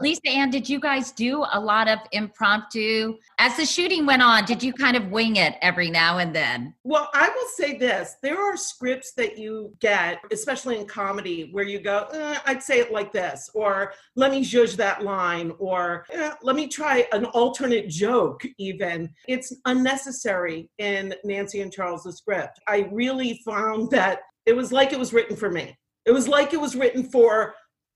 Lisa Ann, did you guys do a lot of impromptu? As the shooting went on, did you kind of wing it every now and then? Well, I will say this: there are scripts that you get, especially in comedy, where you go, eh, "I'd say it like this," or "Let me judge that line," or eh, "Let me try an alternate joke." Even it's unnecessary in Nancy and Charles's script. I really found that it was like it was written for me. It was like it was written for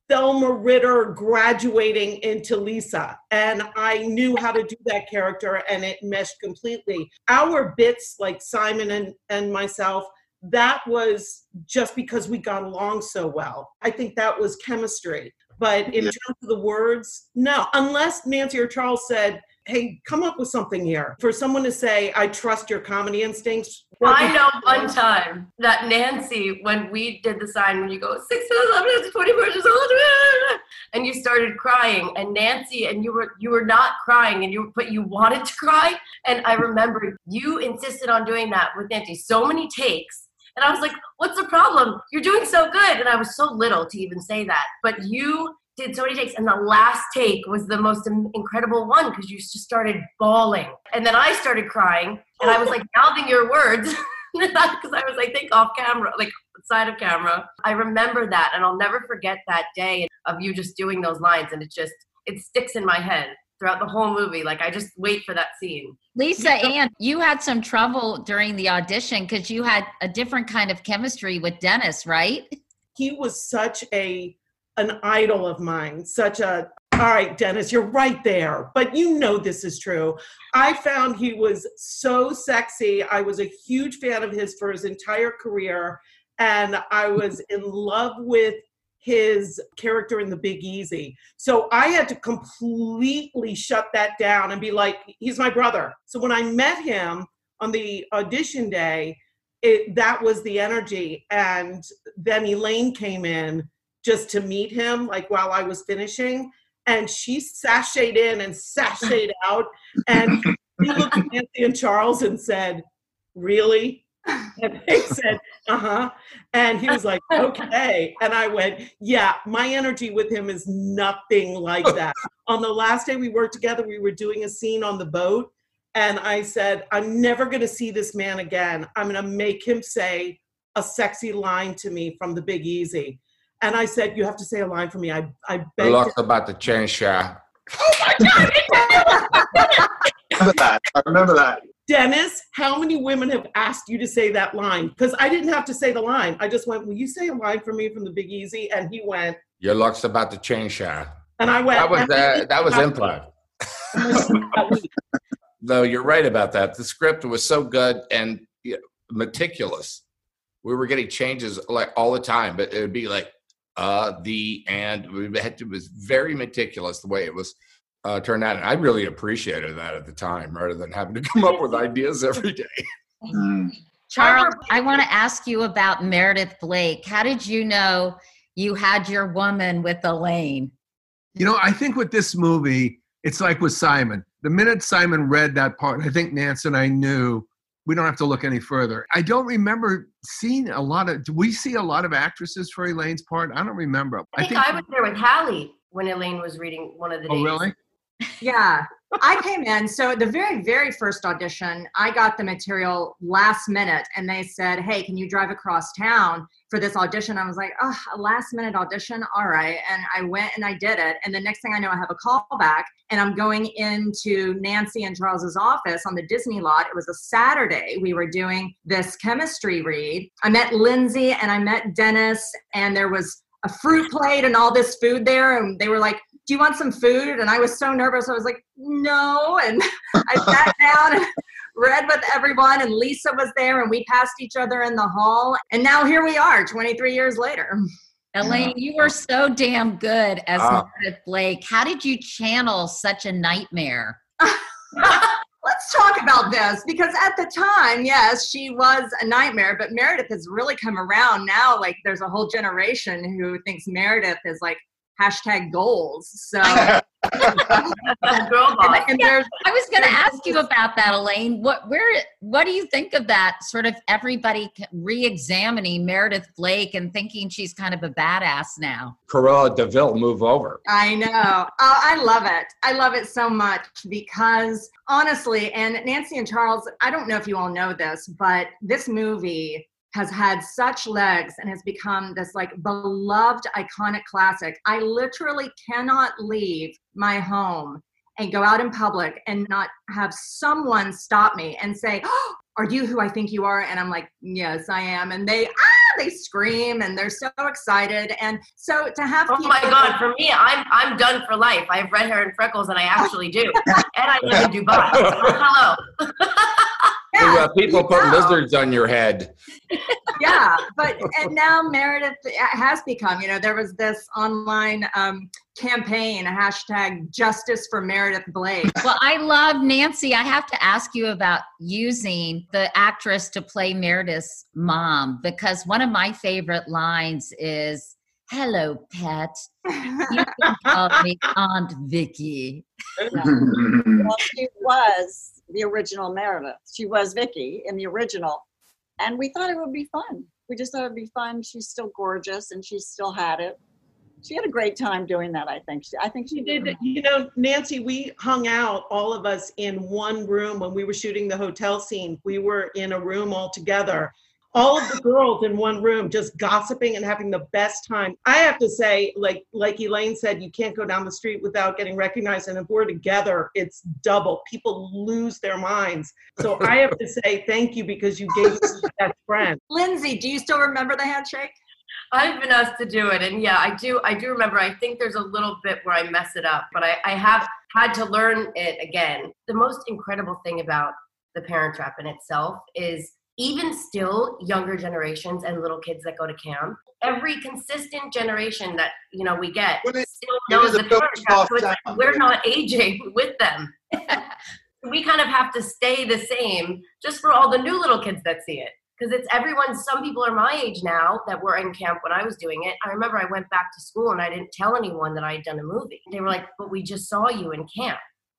Thelma Ritter graduating into Lisa. And I knew how to do that character and it meshed completely. Our bits, like Simon and, and myself, that was just because we got along so well. I think that was chemistry. But in Yeah. terms of the words, no, unless Nancy or Charles said, hey, come up with something here. For someone to say, I trust your comedy instincts. I know one time that Nancy, when we did the sign, when you go six to eleven to twenty four years old, and you started crying, and Nancy, and you were you were not crying, and you but you wanted to cry, and I remember you insisted on doing that with Nancy so many takes, and I was like, "What's the problem? You're doing so good," and I was so little to even say that, but you did so many takes, and the last take was the most incredible one because you just started bawling, and then I started crying, and I was like mouthing your words because I was, I think, off camera, like side of camera. I remember that, and I'll never forget that day of you just doing those lines, and it just it sticks in my head throughout the whole movie. Like I just wait for that scene. Lisa Ann, you had some trouble during the audition because you had a different kind of chemistry with Dennis, right? he was such a an idol of mine such a all right dennis you're right there but you know this is true. I found he was so sexy. I was a huge fan of his for his entire career and i was in love with his character in the big easy. So i had to completely shut that down and be like he's my brother. So when i met him on the audition day it, that was the energy. And then Elaine came in just to meet him, like while I was finishing, and she sashayed in and sashayed out. And he looked at Nancy and Charles and said, Really? And they said, Uh huh. And he was like, Okay. And I went, Yeah, my energy with him is nothing like that. on the last day we worked together, we were doing a scene on the boat. And I said, I'm never going to see this man again. I'm going to make him say a sexy line to me from the Big Easy. And I said, You have to say a line for me. I, I begged Lots about the change, yeah. Oh my God! remember that. I remember that. Dennis, how many women have asked you to say that line? Because I didn't have to say the line. I just went, Will you say a line for me from the Big Easy? And he went, Your luck's about to change, yeah. and I went, That was "And uh, that was I'm- improv. No, you're right about that. The script was so good and you know, meticulous. We were getting changes like all the time, but it would be like uh, the and we had to, it was very meticulous the way it was uh, turned out. And I really appreciated that at the time, rather than having to come up with ideas every day. Charles, I want to ask you about Meredith Blake. How did you know you had your woman with Elaine? You know, I think with this movie, it's like with Simon. The minute Simon read that part, I think Nance and I knew we don't have to look any further. I don't remember seeing a lot of. Do we see a lot of actresses for Elaine's part? I don't remember. I think I, was there with Hallie when Elaine was reading one of the Oh, days. really? Yeah. I came in. So the very, very first audition, I got the material last minute, and they said, "Hey, can you drive across town for this audition?" I was like, "Oh, a last minute audition, all right." And I went and I did it. And the next thing I know, I have a call back, and I'm going into Nancy and Charles's office on the Disney lot. It was a Saturday. We were doing this chemistry read. I met Lindsay and I met Dennis, and there was a fruit plate and all this food there, and they were like do you want some food? And I was so nervous. I was like, no. And I sat down and read with everyone. And Lisa was there and we passed each other in the hall. And now here we are 23 years later. Elaine, you were so damn good as Ah. Meredith Blake. How did you channel such a nightmare? Let's talk about this because at the time, yes, she was a nightmare, but Meredith has really come around now. Like, there's a whole generation who thinks Meredith is like hashtag goals. So, Girl boss. and there's I was going to ask you about that, Elaine. What, where, what do you think of that? Sort of everybody re-examining Meredith Blake and thinking she's kind of a badass now. Cruella de Vil, move over. I know. Oh, I love it. I love it so much because honestly, and Nancy and Charles, I don't know if you all know this, but this movie has had such legs and has become this like beloved iconic classic. I literally cannot leave my home and go out in public and not have someone stop me and say, oh, "Are you who I think you are?" And I'm like, "Yes, I am." And they ah, they scream and they're so excited. And so to have Oh my god, for me, I'm I'm done for life. I have red hair and freckles, and I actually do. and I live in Dubai. So, hello. Do, uh, people put lizards on your head. yeah but and now meredith has become you know there was this online um, campaign a hashtag justice for meredith blake Well, I love Nancy. I have to ask you about using the actress to play Meredith's mom because one of my favorite lines is, "Hello, pet. You can call me Aunt Vicky." well, she was the original Meredith. She was Vicky in the original. And we thought it would be fun. We just thought it'd be fun. She's still gorgeous and she still had it. She had a great time doing that, I think. She, I think she She did. You know, Nancy, we hung out, all of us, in one room when we were shooting the hotel scene. We were in a room all together. All of the girls in one room, just gossiping and having the best time. I have to say, like like Elaine said, you can't go down the street without getting recognized. And if we're together, it's double. People lose their minds. So I have to say thank you because you gave us that friend. lindsay do you still remember the handshake I've been asked to do it, and yeah, I do. I do remember. I think there's a little bit where I mess it up, but I, I have had to learn it again. The most incredible thing about the Parent Trap in itself is even still younger generations and little kids that go to camp. Every consistent generation that you know we get still it knows the Parent. So it's like we're not aging with them. we kind of have to stay the same just for all the new little kids that see it because it's everyone some people are my age now that were in camp when i was doing it i remember i went back to school and i didn't tell anyone that i had done a movie they were like but we just saw you in camp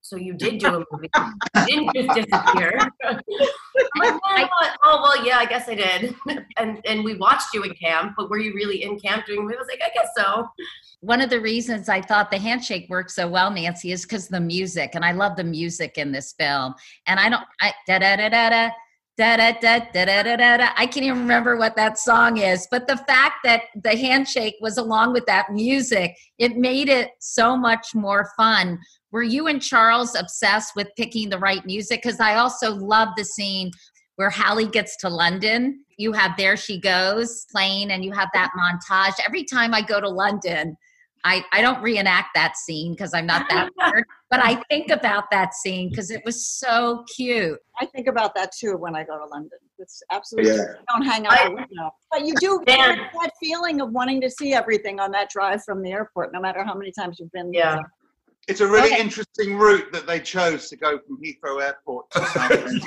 so you did do a movie you didn't just disappear like, "Oh, what? oh well yeah i guess i did and and we watched you in camp but were you really in camp doing a movie i was like i guess so One of the reasons I thought the handshake worked so well, Nancy, is because the music, and I love the music in this film. And I don't, I da da da da da. Da, da, da, da, da, da, da. I can't even remember what that song is, but the fact that the handshake was along with that music, it made it so much more fun. Were you and Charles obsessed with picking the right music? Because I also love the scene where Hallie gets to London. You have There She Goes playing, and you have that montage. Every time I go to London, I, I don't reenact that scene because I'm not that nerd, but I think about that scene because it was so cute. I think about that too when I go to London. It's absolutely Yeah. don't hang out the window. But you do get Dan. that feeling of wanting to see everything on that drive from the airport, no matter how many times you've been there. Yeah. It's a really Okay. interesting route that they chose to go from Heathrow Airport to Southampton.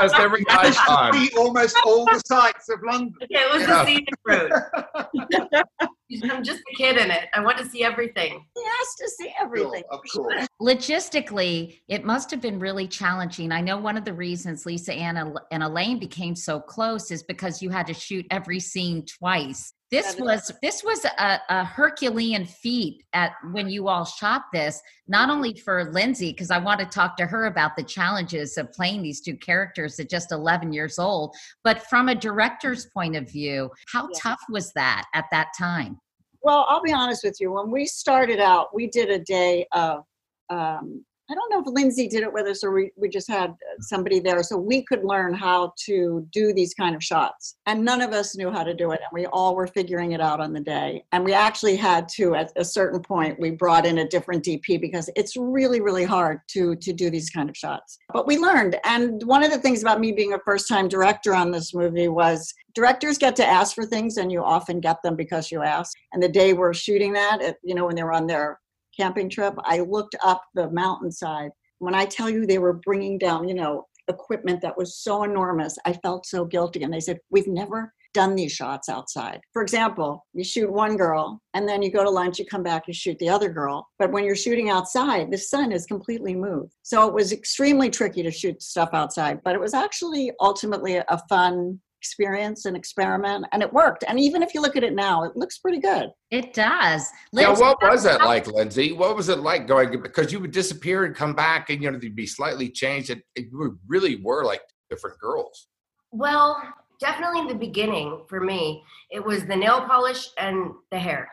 That's every guy's time. See almost all the sights of London. it was Yeah. a scenic route i'm just a kid in it i want to see everything He has to see everything. Of course. Logistically, it must have been really challenging. I know one of the reasons Lisa Ann and and Elaine became so close is because you had to shoot every scene twice. This was this was a, a Herculean feat at when you all shot this. Not only for Lindsay, because I want to talk to her about the challenges of playing these two characters at just 11 years old, but from a director's point of view, how Yeah. tough was that at that time? Well, I'll be honest with you. When we started out, we did a day of, um, I don't know if Lindsay did it with us or we, we just had somebody there so we could learn how to do these kind of shots. And none of us knew how to do it. And we all were figuring it out on the day. And we actually had to, at a certain point, we brought in a different DP because it's really, really hard to, to do these kind of shots. But we learned. And one of the things about me being a first time director on this movie was directors get to ask for things and you often get them because you ask. And the day we're shooting that, it, you know, when they were on their camping trip, I looked up the mountainside. When I tell you they were bringing down, you know, equipment that was so enormous, I felt so guilty. And they said, We've never done these shots outside. For example, you shoot one girl and then you go to lunch, you come back, you shoot the other girl. But when you're shooting outside, the sun is completely moved. So it was extremely tricky to shoot stuff outside, but it was actually ultimately a fun experience and experiment and it worked. And even if you look at it now, it looks pretty good. It does. Yeah, Lindsay, what was that like, Lindsay? What was it like going because you would disappear and come back, and you know they'd be slightly changed. It, it we really were like different girls. Well, definitely in the beginning for me, it was the nail polish and the hair.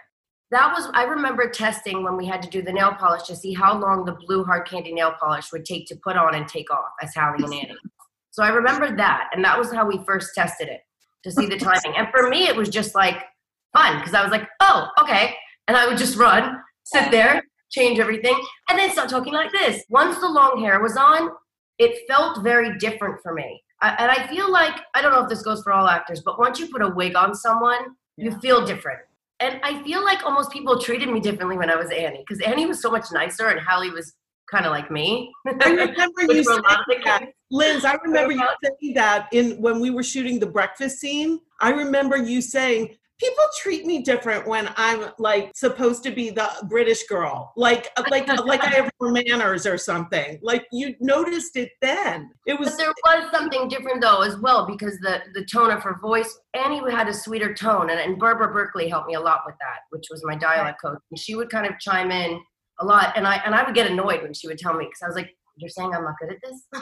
That was I remember testing when we had to do the nail polish to see how long the blue hard candy nail polish would take to put on and take off as Hallie and Annie. So I remembered that, and that was how we first tested it to see the timing. And for me, it was just like fun because I was like, oh, okay, and I would just run, sit there, change everything, and then start talking like this. Once the long hair was on, it felt very different for me. I, and I feel like I don't know if this goes for all actors, but once you put a wig on someone, you feel different. And I feel like almost people treated me differently when I was Annie because Annie was so much nicer and Hallie was kind of like me. I remember you were a lot of the saying that. Liz. I remember you saying that in when we were shooting the breakfast scene. I remember you saying people treat me different when I'm like supposed to be the British girl, like like like I have more manners or something. Like you noticed it then. It was But there was something different though as well because the the tone of her voice. Annie had a sweeter tone, and, and Barbara Berkery helped me a lot with that, which was my dialect coach. And she would kind of chime in a lot, and I and I would get annoyed when she would tell me because I was like, "You're saying I'm not good at this."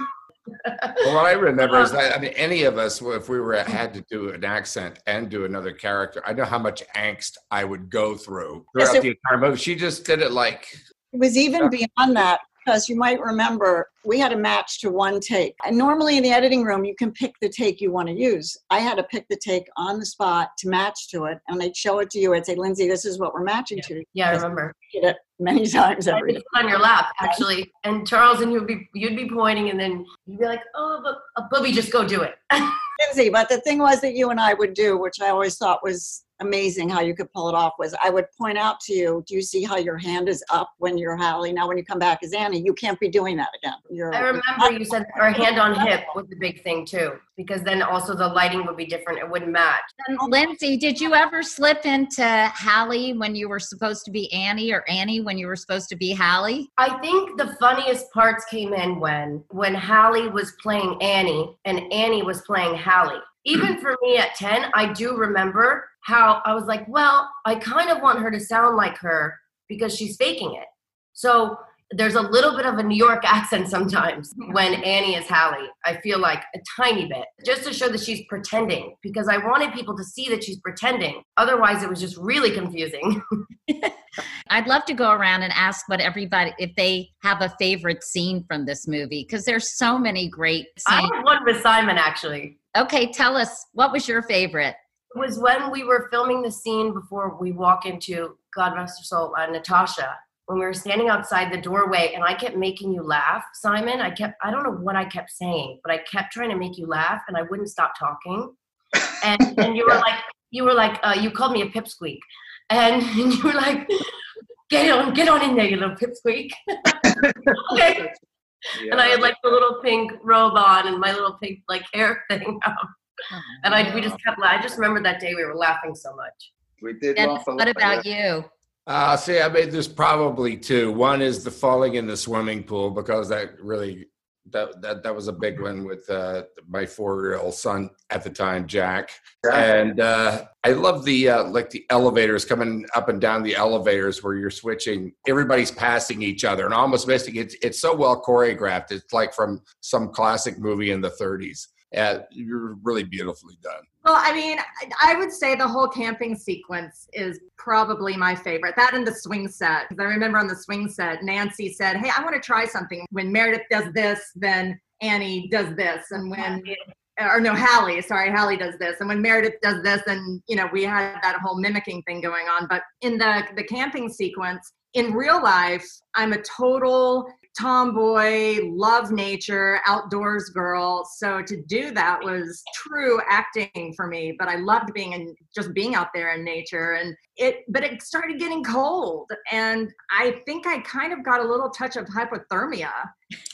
Well, what I remember is um, that I mean, any of us, if we were mm-hmm. had to do an accent and do another character, I know how much angst I would go through Yes, throughout it- the entire movie. She just did it like It was even beyond that because you might remember we had a match to one take. And normally in the editing room, you can pick the take you want to use. I had to pick the take on the spot to match to it, and they'd show it to you. I'd say, Lindsay, this is what we're matching to. Yeah, I remember. did it many times every day. on your lap actually, and Charles and you'd be you'd be pointing, and then you'd be like, "Oh, but uh, Bubby, just go do it." Lindsay, but the thing was that you and I would do, which I always thought was amazing how you could pull it off, was I would point out to you, do you see how your hand is up when you're Hallie? Now, when you come back as Annie, you can't be doing that again. You're, I remember you said our hand on hip was the big thing too, because then also the lighting would be different; it wouldn't match. And Lindsay, did you ever slip into Hallie when you were supposed to be Annie or Annie when you were supposed to be Hallie? I think the funniest parts came in when when Hallie was playing Annie and Annie was playing Hallie. Even for me at 10, I do remember how I was like, well, I kind of want her to sound like her because she's faking it. So there's a little bit of a New York accent sometimes when Annie is Hallie. I feel like a tiny bit, just to show that she's pretending because I wanted people to see that she's pretending. Otherwise, it was just really confusing. I'd love to go around and ask what everybody if they have a favorite scene from this movie because there's so many great I scenes. have one with Simon actually. Okay, tell us what was your favorite? Was when we were filming the scene before we walk into God rest her soul, uh, Natasha. When we were standing outside the doorway, and I kept making you laugh, Simon. I kept, I don't know what I kept saying, but I kept trying to make you laugh, and I wouldn't stop talking. And and you were like, you were like, uh, you called me a pipsqueak, and, and you were like, get on, get on in there, you little pipsqueak. okay. And I had like the little pink robe on and my little pink like hair thing on. And I we just kept. I just remember that day we were laughing so much. We did Dennis, laugh a what lot, about you? Uh, see, I mean, there's probably two. One is the falling in the swimming pool because that really That that that was a big one with uh, my four-year-old son at the time, Jack. Yeah. And uh, I love the uh, like the elevators coming up and down the elevators where you're switching. Everybody's passing each other and almost missing. It's it's so well choreographed. It's like from some classic movie in the 30s. Uh, you're really beautifully done. Well, I mean, I- I would say the whole camping sequence is probably my favorite. That and the swing set. 'Cause I remember on the swing set, Nancy said, Hey, I want to try something. When Meredith does this, then Annie does this. And when, or no, Hallie, sorry, Hallie does this. And when Meredith does this, and, you know, we had that whole mimicking thing going on. But in the, the camping sequence, in real life, I'm a total tomboy, love nature, outdoors girl. So to do that was true acting for me. But I loved being in just being out there in nature. And it, but it started getting cold, and I think I kind of got a little touch of hypothermia.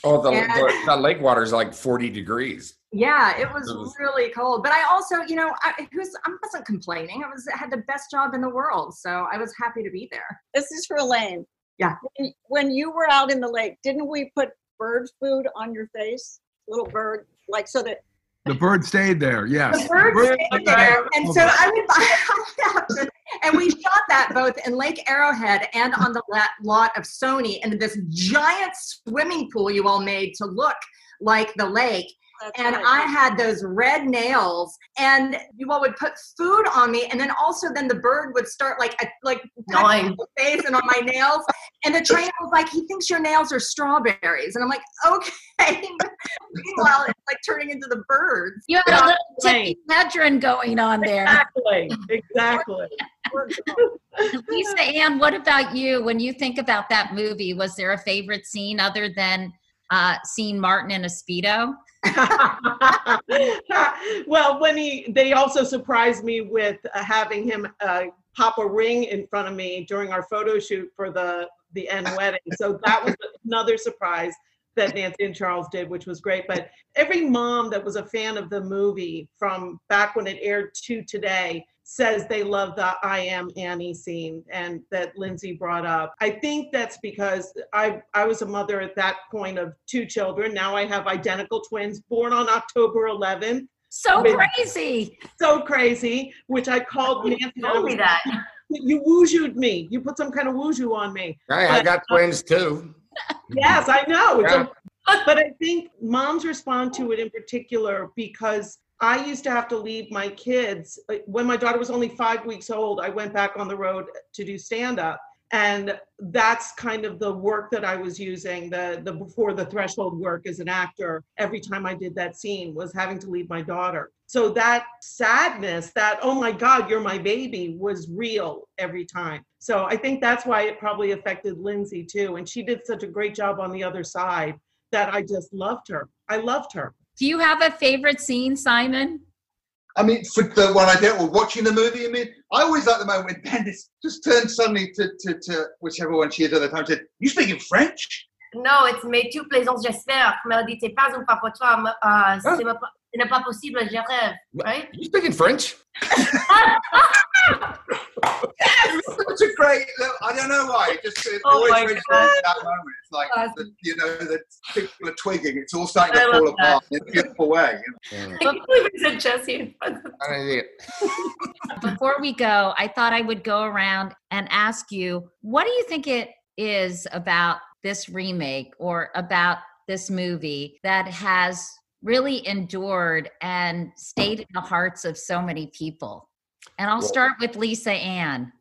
Oh, the, And- the, the lake water is like 40 degrees. Yeah, it was It was- really cold. But I also, you know, I, who's, I wasn't complaining. I was I had the best job in the world, so I was happy to be there. This is for Elaine. Yeah. When- When you were out in the lake, didn't we put bird food on your face? Little bird, like so that The bird stayed there. Yes. The bird stayed there, and so I would buy. and we shot that both in Lake Arrowhead and on the lot of Sony, and this giant swimming pool you all made to look like the lake. And right. I had those red nails, and you all would put food on me, and then also then the bird would start like a, like touching Gnawing. my face and on my nails, and the trainer was like, "He thinks your nails are strawberries," and I'm like, "Okay." Meanwhile, it's like turning into the birds. You had a little Tippi Hedren going on there. Exactly. Exactly. Lisa Ann, what about you? When you think about that movie, was there a favorite scene other than uh, seeing Martin in a Speedo? well, when he, they also surprised me with uh, having him uh, pop a ring in front of me during our photo shoot for the the end wedding. So that was another surprise that Nancy and Charles did, which was great. But every mom that was a fan of the movie from back when it aired to today says they love the I am Annie scene and that Lindsay brought up. I think that's because I I was a mother at that point of two children. Now I have identical twins born on October 11th. So With- crazy. So crazy, which I called Nancy. told me that. You woojooed me. You put some kind of woojoo on me. Hey, I But- got uh, twins too. Yes, I know. Yeah. a, but I think moms respond to it in particular because I used to have to leave my kids when my daughter was only five weeks old. I went back on the road to do stand up. And that's kind of the work that I was using, the the before the threshold work as an actor. Every time I did that scene was having to leave my daughter. So that sadness, that oh my God, you're my baby, was real every time. So I think that's why it probably affected Lindsay too. And she did such a great job on the other side that I just loved her. I loved her. Do you have a favorite scene, Simon? I mean, for the one I did, or watching the movie, I mean, I always like the moment when Dennis just turned suddenly to, to, to whichever one she is at the time and said, You speaking French? No, it's mais tout plaisance j'espère. Me dit c'est pas un pas pour toi. uh, c'est pas- n'est pas possible, je rêve. Right? You speaking French? Such a great, I don't know why. It just it Oh always my makes me God. think of that moment. It's like, the, you know, the people are twigging. It's all starting to fall love apart in a beautiful way. you know. I can't believe we said Jesse in front of I don't think it- Before we go, I thought I would go around and ask you, what do you think it is about this remake or about this movie that has really endured and stayed in the hearts of so many people? And I'll start with Lisa Ann.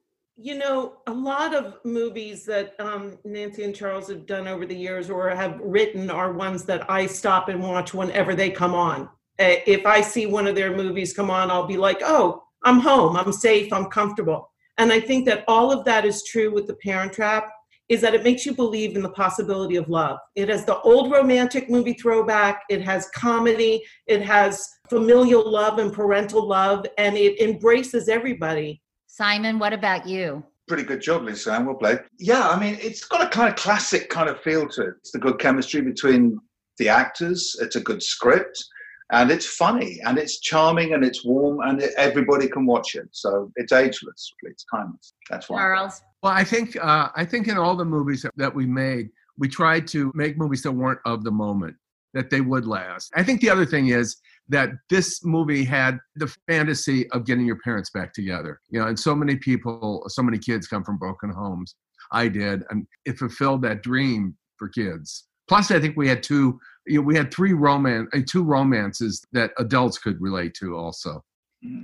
You know, a lot of movies that um, Nancy and Charles have done over the years or have written are ones that I stop and watch whenever they come on. If I see one of their movies come on, I'll be like, oh, I'm home, I'm safe, I'm comfortable. And I think that all of that is true with The Parent Trap, is that it makes you believe in the possibility of love. It has the old romantic movie throwback, it has comedy, it has familial love and parental love, and it embraces everybody. Simon, what about you? Pretty good job, Lisa. Ann. Well played. Yeah, I mean, it's got a kind of classic kind of feel to it. It's the good chemistry between the actors. It's a good script, and it's funny, and it's charming, and it's warm, and it, everybody can watch it. So it's ageless. It's timeless. That's why. Charles. Well, I think uh, I think in all the movies that, that we made, we tried to make movies that weren't of the moment. that they would last. I think the other thing is that this movie had the fantasy of getting your parents back together. You know, and so many people, so many kids come from broken homes. I did, and it fulfilled that dream for kids. Plus, I think we had two, you know, we had three romance, uh, two romances that adults could relate to also.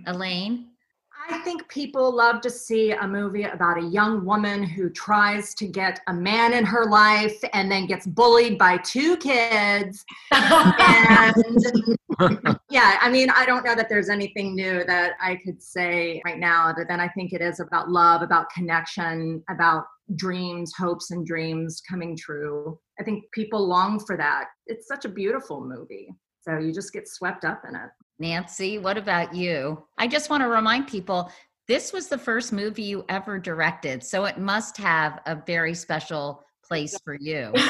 Elaine? I think people love to see a movie about a young woman who tries to get a man in her life and then gets bullied by two kids. and yeah, I mean, I don't know that there's anything new that I could say right now other than I think it is about love, about connection, about dreams, hopes, and dreams coming true. I think people long for that. It's such a beautiful movie. So you just get swept up in it. Nancy, what about you? I just want to remind people this was the first movie you ever directed, so it must have a very special place for you.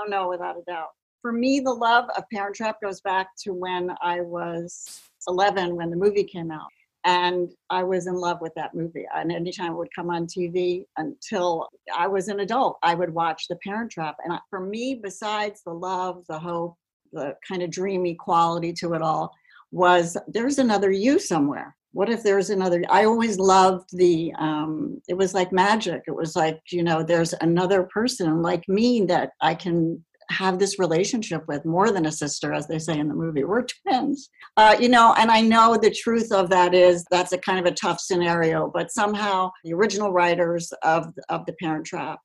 Oh no, without a doubt. For me, the love of Parent Trap goes back to when I was 11 when the movie came out. And I was in love with that movie. And anytime it would come on TV until I was an adult, I would watch The Parent Trap. And for me, besides the love, the hope, the kind of dreamy quality to it all was there's another you somewhere. What if there's another i always loved the um it was like magic. It was like you know there's another person like me that i can have this relationship with more than a sister as they say in the movie. We're twins. Uh, you know and i know the truth of that is that's a kind of a tough scenario but somehow the original writers of of the parent trap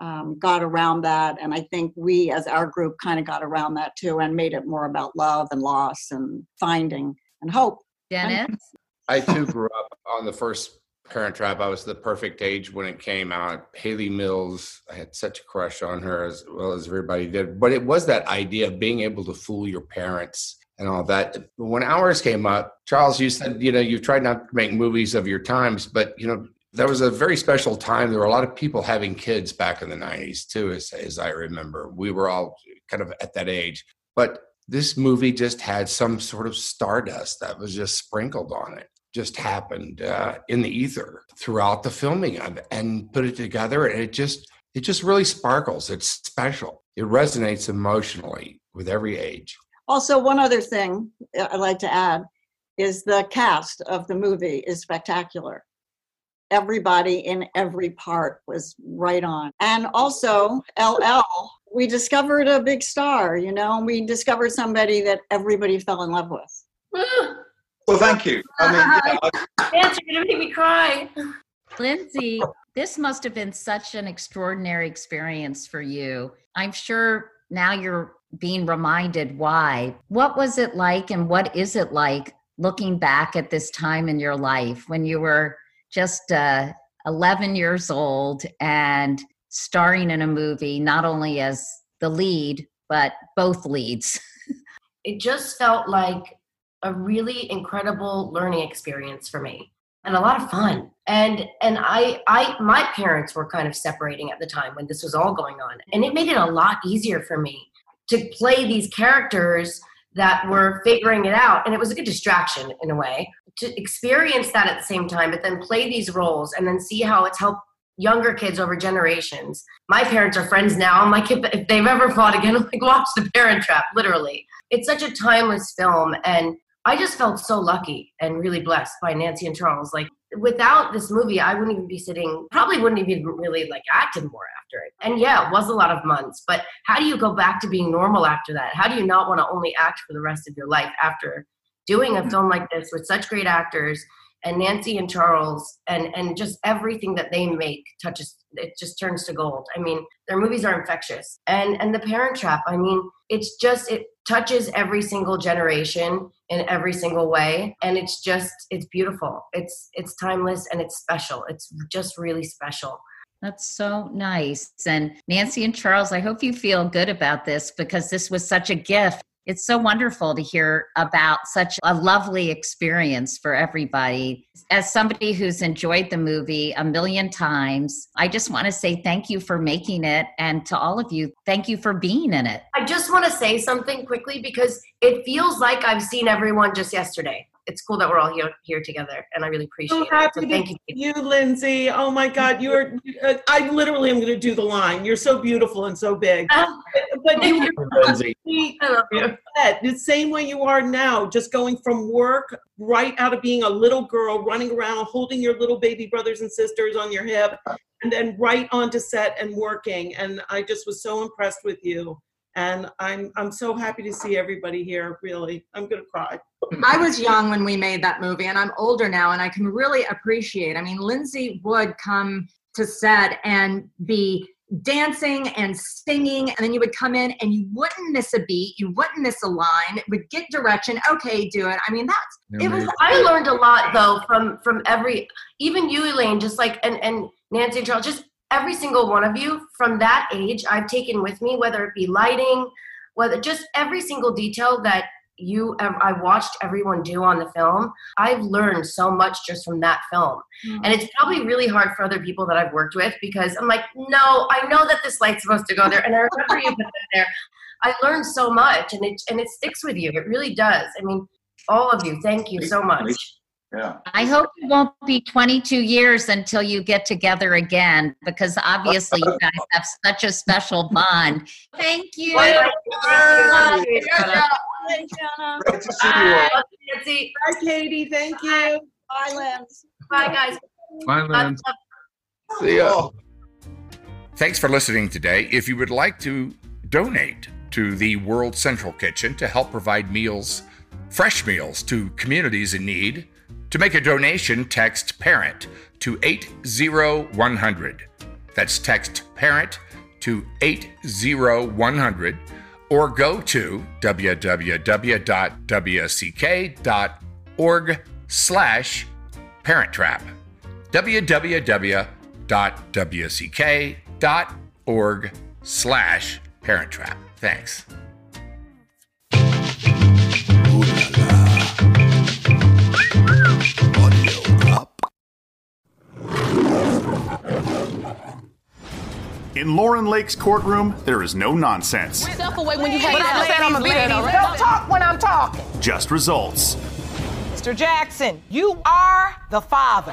um, got around that. And I think we, as our group, kind of got around that too and made it more about love and loss and finding and hope. Dennis? I too grew up on the first Parent Trap. I was the perfect age when it came out. Hayley Mills, I had such a crush on her as well as everybody did. But it was that idea of being able to fool your parents and all that. When ours came up, Charles, you said, you know, you've tried not to make movies of your times, but, you know, there was a very special time. There were a lot of people having kids back in the 90s, too, as, as I remember. We were all kind of at that age. But this movie just had some sort of stardust that was just sprinkled on it just happened uh, in the ether throughout the filming of it and put it together and it just it just really sparkles it's special it resonates emotionally with every age also one other thing i'd like to add is the cast of the movie is spectacular everybody in every part was right on. And also, LL, we discovered a big star, you know, we discovered somebody that everybody fell in love with. Well, thank you. I mean, you you're gonna make me cry. Lindsay, this must have been such an extraordinary experience for you. I'm sure now you're being reminded why. What was it like, and what is it like looking back at this time in your life when you were just uh, 11 years old and starring in a movie, not only as the lead, but both leads. it just felt like a really incredible learning experience for me and a lot of fun and and i i my parents were kind of separating at the time when this was all going on and it made it a lot easier for me to play these characters that were figuring it out and it was a good distraction in a way to experience that at the same time but then play these roles and then see how it's helped younger kids over generations. My parents are friends now. I'm like if, if they've ever fought again i'm like watch the parent trap literally. It's such a timeless film and i just felt so lucky and really blessed by nancy and charles. Like without this movie i wouldn't even be sitting probably wouldn't even really like acted more after it. And yeah it was a lot of months but how do you go back to being normal after that? How do you not want to only act for the rest of your life after doing a film like this with such great actors and Nancy and Charles and and just everything that they make touches it just turns to gold. I mean, their movies are infectious. And and The Parent Trap, I mean, it's just it touches every single generation in every single way and it's just it's beautiful. It's it's timeless and it's special. It's just really special. That's so nice. And Nancy and Charles, I hope you feel good about this because this was such a gift it's so wonderful to hear about such a lovely experience for everybody. As somebody who's enjoyed the movie a million times, I just want to say thank you for making it. And to all of you, thank you for being in it. I just want to say something quickly because it feels like I've seen everyone just yesterday. It's cool that we're all here here together, and I really appreciate So it. happy So thank to you. you, Lindsay. Oh my God, you're. Uh, I literally am going to do the line. You're so beautiful and so big. Oh. but but you Lindsay. I love you. the same way you are now, just going from work right out of being a little girl, running around, holding your little baby brothers and sisters on your hip, and then right onto set and working. And I just was so impressed with you. And I'm I'm so happy to see everybody here. Really, I'm gonna cry. I was young when we made that movie, and I'm older now, and I can really appreciate. I mean, Lindsay would come to set and be dancing and singing, and then you would come in and you wouldn't miss a beat, you wouldn't miss a line, it would get direction. Okay, do it. I mean, that's it was. I learned a lot though from from every, even you, Elaine, just like and and Nancy and Charles, just every single one of you from that age, I've taken with me, whether it be lighting, whether just every single detail that you ev- I watched everyone do on the film. I've learned so much just from that film, mm-hmm. and it's probably really hard for other people that I've worked with because I'm like, no, I know that this light's supposed to go there, and I remember you put it there. I learned so much, and it and it sticks with you. It really does. I mean, all of you, thank you so much. Yeah. I hope it won't be 22 years until you get together again because obviously you guys have such a special bond. Thank you. Hey, Jenna. Great to see you all. Nancy. Bye, Katie. Thank you. Bye, Lens. Bye, guys. Bye, Lynn. See ya. Thanks for listening today. If you would like to donate to the World Central Kitchen to help provide meals, fresh meals to communities in need, to make a donation, text parent to 80100. That's text parent to 80100 or go to www.wck.org slash parent trap www.wck.org slash parent trap. Thanks. In Lauren Lake's courtroom, there is no nonsense, Step away when you have But I just said I'm gonna be there, though, right? Don't talk when I'm talking. just results. Mr. Jackson, you are the father.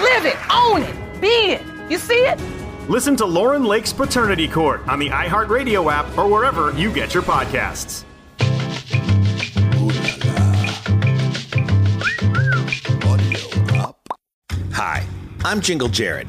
Live it, own it, be it. You see it? Listen to Lauren Lake's Paternity Court on the iHeartRadio app or wherever you get your podcasts. Hi, I'm Jingle Jared.